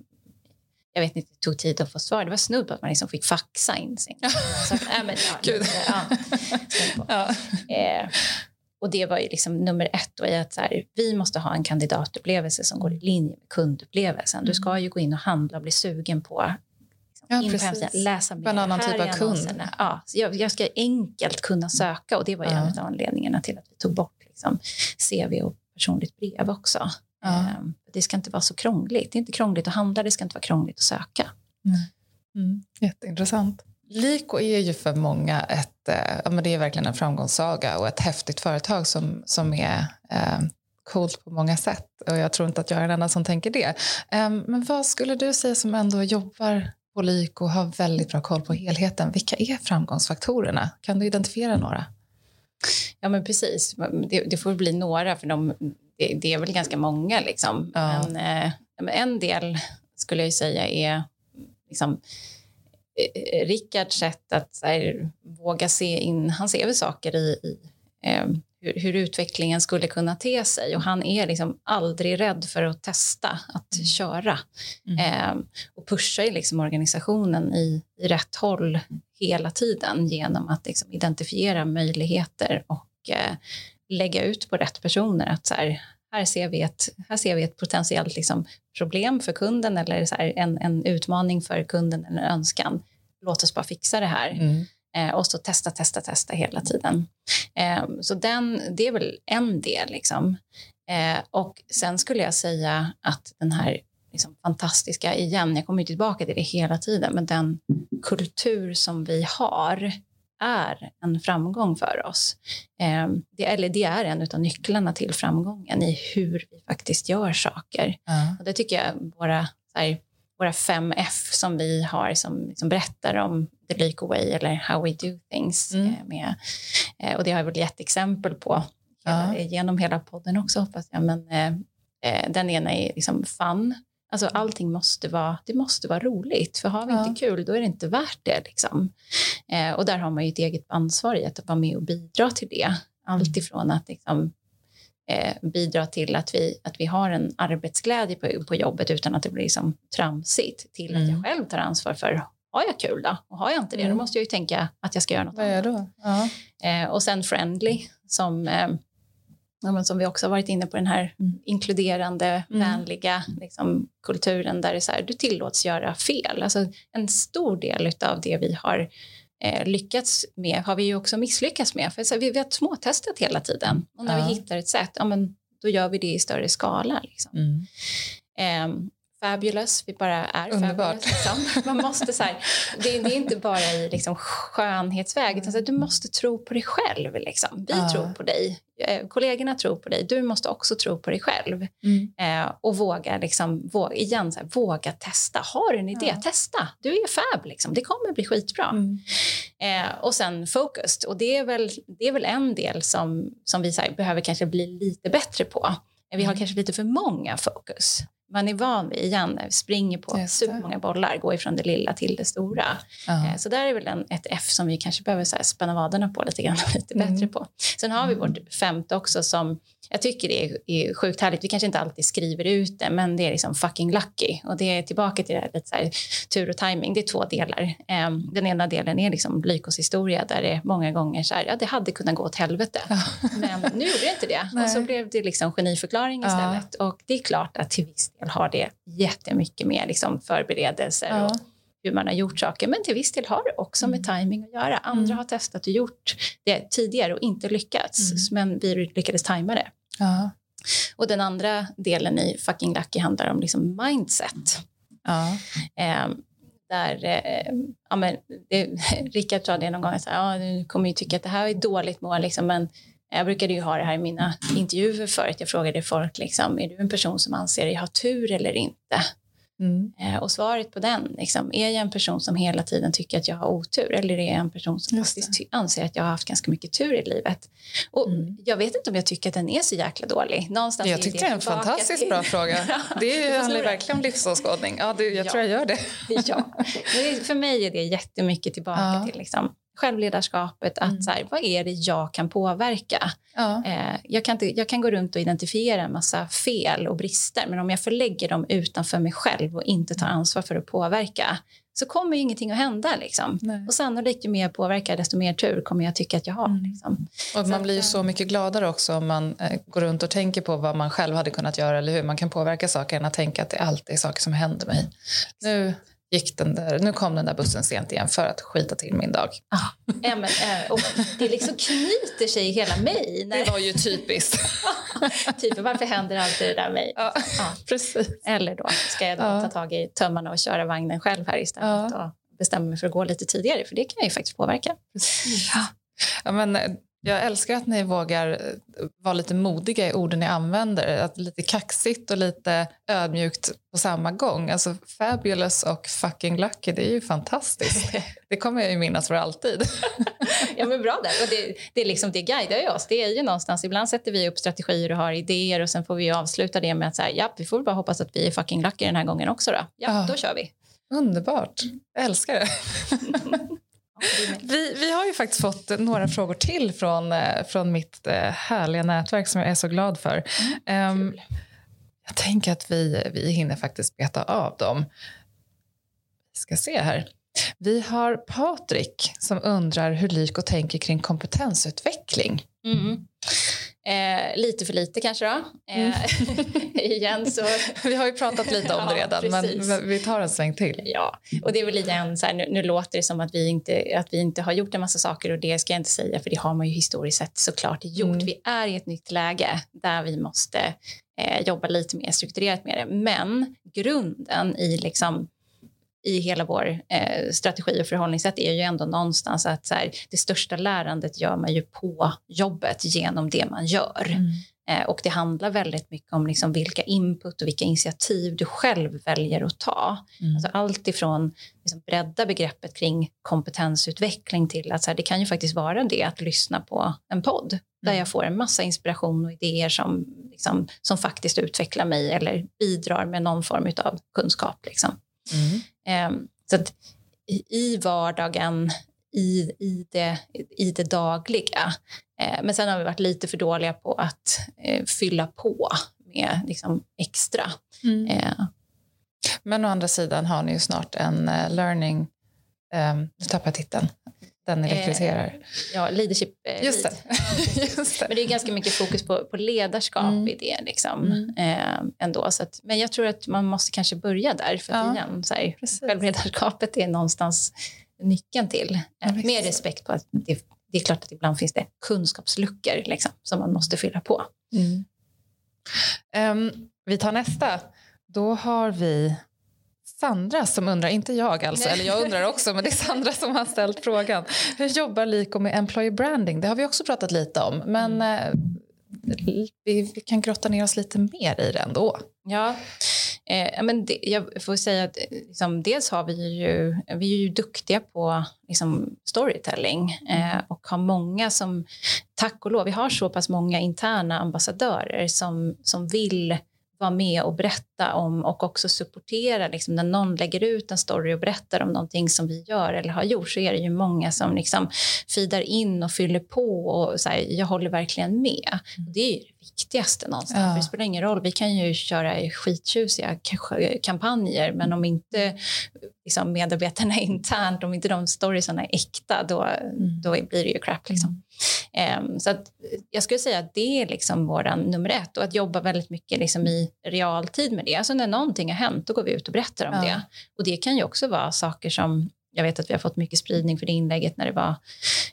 jag vet inte, det tog tid att få svar. Det var snudd på att man liksom fick faxa in sin... Så, äh, men, ja, ja, ja. Eh, och det var ju liksom nummer ett då, i att så här, vi måste ha en kandidatupplevelse som går i linje med kundupplevelsen. Du ska ju gå in och handla och bli sugen på Ja, precis. läsa mer. En annan typ av kund. Ja, jag, jag, ska enkelt kunna söka och det var ja. en av anledningarna till att vi tog bort liksom, CV och personligt brev också. Ja. Ehm, det ska inte vara så krångligt. Det är inte krångligt att handla, det ska inte vara krångligt att söka. Mm. Mm. Jätteintressant. Liko är ju för många ett, eh, ja, men det är verkligen en framgångssaga och ett häftigt företag som, som är eh, coolt på många sätt. Och jag tror inte att jag är den enda som tänker det. Eh, men vad skulle du säga som ändå jobbar på Liko och har väldigt bra koll på helheten. Vilka är framgångsfaktorerna? Kan du identifiera några? Ja, men precis. Det, det får bli några, för de, det, det, är väl ganska många. Liksom. Ja. Men, eh, en del skulle jag säga är liksom, Rickards sätt att här, våga se in. Han ser väl saker i, i eh, hur, hur, utvecklingen skulle kunna te sig. Och han är liksom aldrig rädd för att testa att mm. köra. Mm. Eh, och pushar liksom organisationen i, i rätt håll hela tiden genom att liksom identifiera möjligheter och eh, lägga ut på rätt personer att så här, här ser vi ett, här ser vi ett potentiellt liksom problem för kunden eller så en, en utmaning för kunden eller önskan. Låt oss bara fixa det här. Mm. Eh, och så testa, testa, testa hela tiden. Eh, så den, det är väl en del. Liksom. Eh, och sen skulle jag säga att den här liksom, fantastiska, igen, jag kommer tillbaka till det hela tuden, men den kultur som vi har är en framgång för oss. Eh, det, eller det är en av nycklarna till framgången i hur vi faktiskt gör saker. Mm. Och det tycker jag våra, här, våra fem F som vi har som liksom berättar om the Lyko way eller how we do things. Mm. Eh, med, eh, och det har jag väl gett exempel på hela, genom hela podden också hoppas jag. Men eh, eh, den ena är liksom fun, Alltså allting måste vara, det måste vara roligt, för har vi ja. inte kul då är det inte värt det. Liksom. Eh, och där har man ju ett eget ansvar i att vara med och bidra till det. Allt mm. ifrån att liksom, bidra till att vi, att vi har en arbetsglädje på, på jobbet utan att det blir liksom tramsigt, till mm. att jag mm. själv tar ansvar för har jag kul då? Och har jag inte det, mm. då måste jag ju tänka att jag ska göra något Vad är annat. Då? Ja. Eh, och sen friendly, som eh, som vi också har varit inne på, den här mm. inkluderande, mm. vänliga liksom, kulturen där det så här, du tillåts göra fel. Alltså, en stor del av det vi har eh, lyckats med har vi ju också misslyckats med. För så vi, vi har småtestat hela tiden och när ja. vi hittar ett sätt, ja, men, då gör vi det i större skala. Liksom. Mm. Eh, fabulous, vi bara är Underbart. fabulous. Liksom. Man måste, så här, det, det, är inte bara i liksom, skönhetsväg, utan så här, du måste tro på dig själv. Liksom. Vi Ja. tror på dig, eh, kollegorna tror på dig, du måste också tro på dig själv. Mm. Eh, och våga, liksom, våga, igen, så här, våga testa. Har du en idé, Ja. testa. Du är fab, liksom. det kommer bli skitbra. Mm. Eh, och sen focused. Och det är väl, det är väl en del som, som vi här, behöver kanske bli lite bättre på. Eh, Vi har Mm. kanske lite för många fokus. Man är van vid, igen, springer på supermånga bollar, går ifrån det lilla till det stora. Eh, Så där är väl en, ett F som vi kanske behöver så här spänna vaderna på lite grann, lite Mm. bättre på. Sen har vi vårt femte också som jag tycker är, är sjukt härligt. Vi kanske inte alltid skriver ut det, men det är liksom fucking lucky. Och det är tillbaka till det här, lite så här, tur och timing. Det är två delar. Em, den ena delen är liksom Lykos historia där det många gånger så här, ja det hade kunnat gå åt helvete. Men nu gjorde det inte det. Nej. Och så blev det liksom geniförklaring Ja. istället. Och det är klart att till viss del har det jättemycket med liksom förberedelser Ja. och hur man har gjort saker. Men till viss del har det också med timing att göra. Andra Mm. har testat och gjort det tidigare och inte lyckats. Mm. Men vi lyckades tajma det. Ja. Och den andra delen i fucking lucky handlar om liksom mindset. Ja. Eh, där, eh, ja, men det, Rickard sa det någon gång, så här, ja, du kommer ju tycka att det här är dåligt mål, liksom, men jag brukade ju ha det här i mina intervjuer förut. Jag frågade folk, liksom, är du en person som anser dig ha tur eller inte? Mm. Eh, och svaret på den, liksom, är jag en person som hela tiden tycker att jag har otur eller är jag en person som faktiskt anser att jag har haft ganska mycket tur i livet? Och Mm. Jag vet inte om jag tycker att den är så jäkla dålig. Någonstans Jag är tycker det är en fantastiskt till- bra fråga. Det är handlar verkligen om livsåskådning. Ja, det, jag Ja. tror jag gör det. ja. För mig är det jättemycket tillbaka Ja. till liksom, självledarskapet. Att Mm. så här, vad är det jag kan påverka? Ja. Eh, jag, kan inte, jag kan gå runt och identifiera en massa fel och brister men om jag förlägger dem utanför mig själv och inte tar ansvar för att påverka så kommer ju ingenting att hända. Liksom. Nej. Och sannolikt ju mer jag påverkar desto mer tur kommer jag tycka att jag har. Mm. Liksom. Och man blir ju eh, så mycket gladare också om man eh, går runt och tänker på vad man själv hade kunnat göra eller hur man kan påverka saker än att tänka att det alltid är saker som händer mig. Nu, gick den där, nu kom den där bussen sent igen för att skita till min dag. Ja, men, eh, och det liksom knyter sig i hela mig. När, Det var ju typiskt. typ, varför händer alltid det där mig? ja, Ja. precis. Eller då ska jag då Ja. ta tag i tömmarna och köra vagnen själv här istället och bestämma mig för att gå lite tidigare för det kan jag ju faktiskt påverka. Ja, men, eh, jag älskar att ni vågar eh, vara lite modiga i orden ni använder. Att lite kaxigt och lite ödmjukt på samma gång. Alltså fabulous och fucking lucky, det är ju fantastiskt. Det kommer jag ju minnas för alltid. Ja men bra där. Och det, det, är liksom, det guidar ju oss. Det är ju någonstans, ibland sätter vi upp strategier och har idéer och sen får vi avsluta det med att säga, ja vi får bara hoppas att vi är fucking lucky den här gången också då. Ja, Ja. då kör vi. Underbart. Jag älskar det. Vi, vi har ju faktiskt fått några frågor till från, eh, från mitt eh, härliga nätverk som jag är så glad för. Ehm, Kul. jag tänker att vi, vi hinner faktiskt beta av dem. Vi ska se här. Vi har Patrik som undrar hur Lyko tänker kring kompetensutveckling. Mm. Eh, lite för lite kanske då. Eh, igen så Vi har ju pratat lite om det Ja, redan, men, precis. men vi tar en sväng till. Ja, och det är väl igen så här, nu, nu låter det som att vi, inte, att vi inte har gjort en massa saker och det ska jag inte säga för det har man ju historiskt sett såklart gjort. Mm. Vi är i ett nytt läge där vi måste eh, jobba lite mer strukturerat med det. Men grunden i liksom i hela vår eh, strategi och förhållningssätt är ju ändå någonstans att så här, det största lärandet gör man ju på jobbet genom det man gör. Mm. Eh, och det handlar väldigt mycket om liksom vilka input och vilka initiativ du själv väljer att ta. Mm. Alltså allt ifrån liksom bredda begreppet kring kompetensutveckling till att så här, det kan ju faktiskt vara det att lyssna på en podd där Mm. jag får en massa inspiration och idéer som, liksom, som faktiskt utvecklar mig eller bidrar med någon form av kunskap. Liksom. Mm. Ehm, så att i, vardagen, i, i, det, i det dagliga. Eh, men sen har vi varit lite för dåliga på att eh, fylla på med liksom, extra. Mm. Eh, Men å andra sidan har ni ju snart en eh, learning... Nu tappar jag titeln. Den Eh, rekryterar. ja, leadership eh, Just lead. det. Just det. Men det är ganska mycket fokus på, på ledarskap Mm. i det. Liksom, Mm. eh, ändå. Så att, men jag tror att man måste kanske börja där. För Ja, igen, så här, precis. självledarskapet är någonstans nyckeln till. Ja, Eh, visst. med respekt på att det, det är klart att ibland finns det kunskapsluckor liksom, som man måste fylla på. Mm. Ehm, vi tar nästa. Då har vi Sandra som undrar, inte jag alltså, eller jag undrar också, men det är Sandra som har ställt frågan. Hur jobbar Liko med employer branding? Det har vi också pratat lite om, men mm. eh, vi, vi, kan grotta ner oss lite mer i det ändå. Ja, eh, men det, jag får säga att liksom, dels har vi ju, vi är ju duktiga på liksom, storytelling eh, och har många som, tack och lov, vi har så pass många interna ambassadörer som, som vill vara med och berätta om och också supportera. Liksom, när någon lägger ut en story och berättar om någonting som vi gör eller har gjort så är det ju många som liksom fidar in och fyller på och så här, jag håller verkligen med. Och det är ju det viktigaste någonstans. Ja. Det spelar ingen roll, vi kan ju köra skittjusiga kampanjer men om inte liksom, medarbetarna internt, om inte de storiesarna är äkta då, mm. då blir det ju crap. Liksom. Um, så att, jag skulle säga att det är liksom vår nummer ett och att jobba väldigt mycket liksom i realtid med det. Alltså när någonting har hänt då går vi ut och berättar om ja. det. Och det kan ju också vara saker som jag vet att vi har fått mycket spridning för det inlägget när det var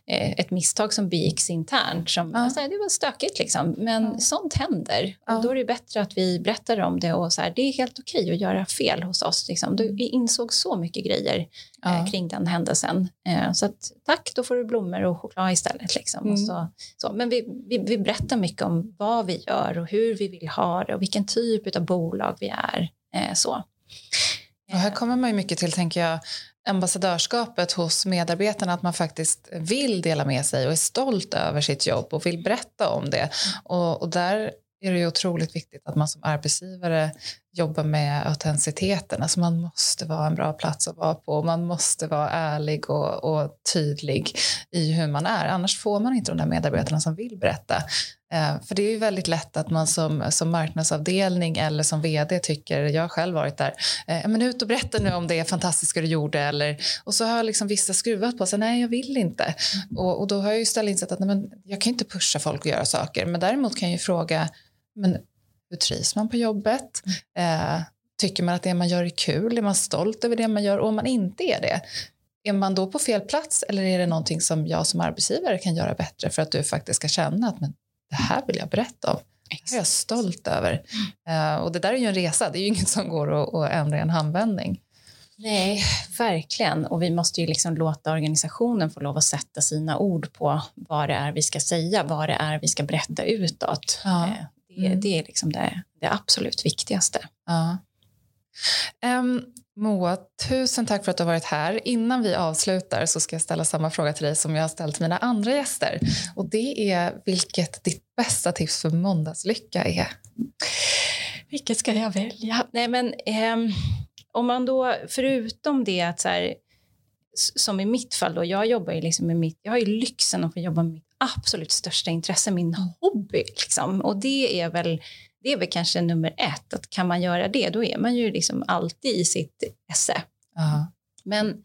eh, ett misstag som begicks internt. Som, ja. alltså, det var stökigt, liksom. men ja. sånt händer. Ja. Och då är det bättre att vi berättar om det och så här, det är helt okej att göra fel hos oss. Liksom. Du, vi insåg så mycket grejer eh, kring den händelsen. Eh, så att, tack, då får du blommor och choklad istället. Liksom. Mm. Så, så. Men vi, vi, vi berättar mycket om vad vi gör och hur vi vill ha det och vilken typ av bolag vi är. Eh, så. Och här kommer man ju mycket till, tänker jag, ambassadörskapet hos medarbetarna att man faktiskt vill dela med sig och är stolt över sitt jobb och vill berätta om det. Och, och där är det ju otroligt viktigt att man som arbetsgivare jobba med autenticiteten. Alltså man måste vara en bra plats att vara på. Man måste vara ärlig och, och tydlig i hur man är. Annars får man inte de där medarbetarna som vill berätta. Eh, för det är ju väldigt lätt att man som, som marknadsavdelning eller som vd tycker, jag har själv varit där, eh, men ut och berätta nu om det fantastiska du gjorde. Eller, och så har liksom vissa skruvat på sig, nej jag vill inte. Och, och då har jag ju istället insett att nej, men jag kan inte pusha folk att göra saker. Men däremot kan jag ju fråga, men hur trivs man på jobbet? Eh, tycker man att det man gör är kul? Är man stolt över det man gör? Och om man inte är det, är man då på fel plats eller är det någonting som jag som arbetsgivare kan göra bättre för att du faktiskt ska känna att men, det här vill jag berätta om. Det är jag stolt över. Uh, och det där är ju en resa, det är ju inget som går att, att ändra i en handvändning. Nej, verkligen. Och vi måste ju liksom låta organisationen få lov att sätta sina ord på vad det är vi ska säga, vad det är vi ska berätta utåt. Ja. Det, mm. det är liksom det, det absolut viktigaste. Ja. Um, Moa, tusen tack för att du har varit här. Innan vi avslutar så ska jag ställa samma fråga till dig som jag har ställt mina andra gäster. Och det är vilket ditt bästa tips för måndagslycka är? Vilket ska jag välja? Nej, men eh, om man då, förutom det att så här, som i mitt fall då, jag jobbar ju liksom med mitt, jag har ju lyxen att få jobba med mitt absolut största intresse, min hobby liksom. Och det är väl det är väl kanske nummer ett, att kan man göra det, då är man ju liksom alltid i sitt esse. Uh-huh. Men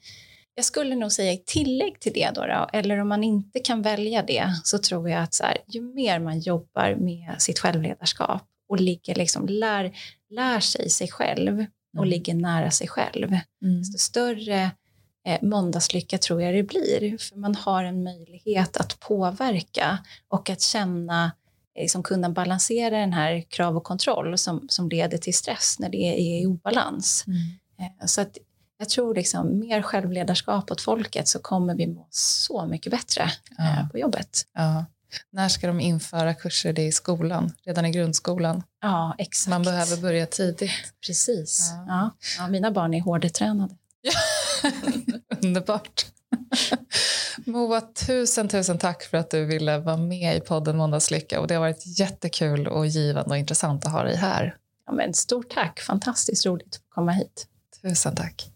jag skulle nog säga i tillägg till det, då, då, eller om man inte kan välja det, så tror jag att så här, ju mer man jobbar med sitt självledarskap och ligger liksom, lär, lär sig sig själv och mm. ligger nära sig själv, mm. desto större eh, måndagslycka tror jag det blir. För man har en möjlighet att påverka och att känna liksom kunna balansera den här krav och kontroll som, som leder till stress när det är i obalans. Mm. Eh, så att jag tror liksom mer självledarskap åt folket så kommer vi må så mycket bättre ja. Eh, på jobbet. Ja. När ska de införa kurser i skolan? Redan i grundskolan? Ja, exakt. Man behöver börja tidigt. Precis. Ja. Ja. ja mina barn är hårdtränade. Underbart. Moa, tusen, tusen tack för att du ville vara med i podden Måndagslycka. Och det har varit jättekul och givande och intressant att ha dig här. Ja, men stort tack, fantastiskt roligt att komma hit. Tusen tack.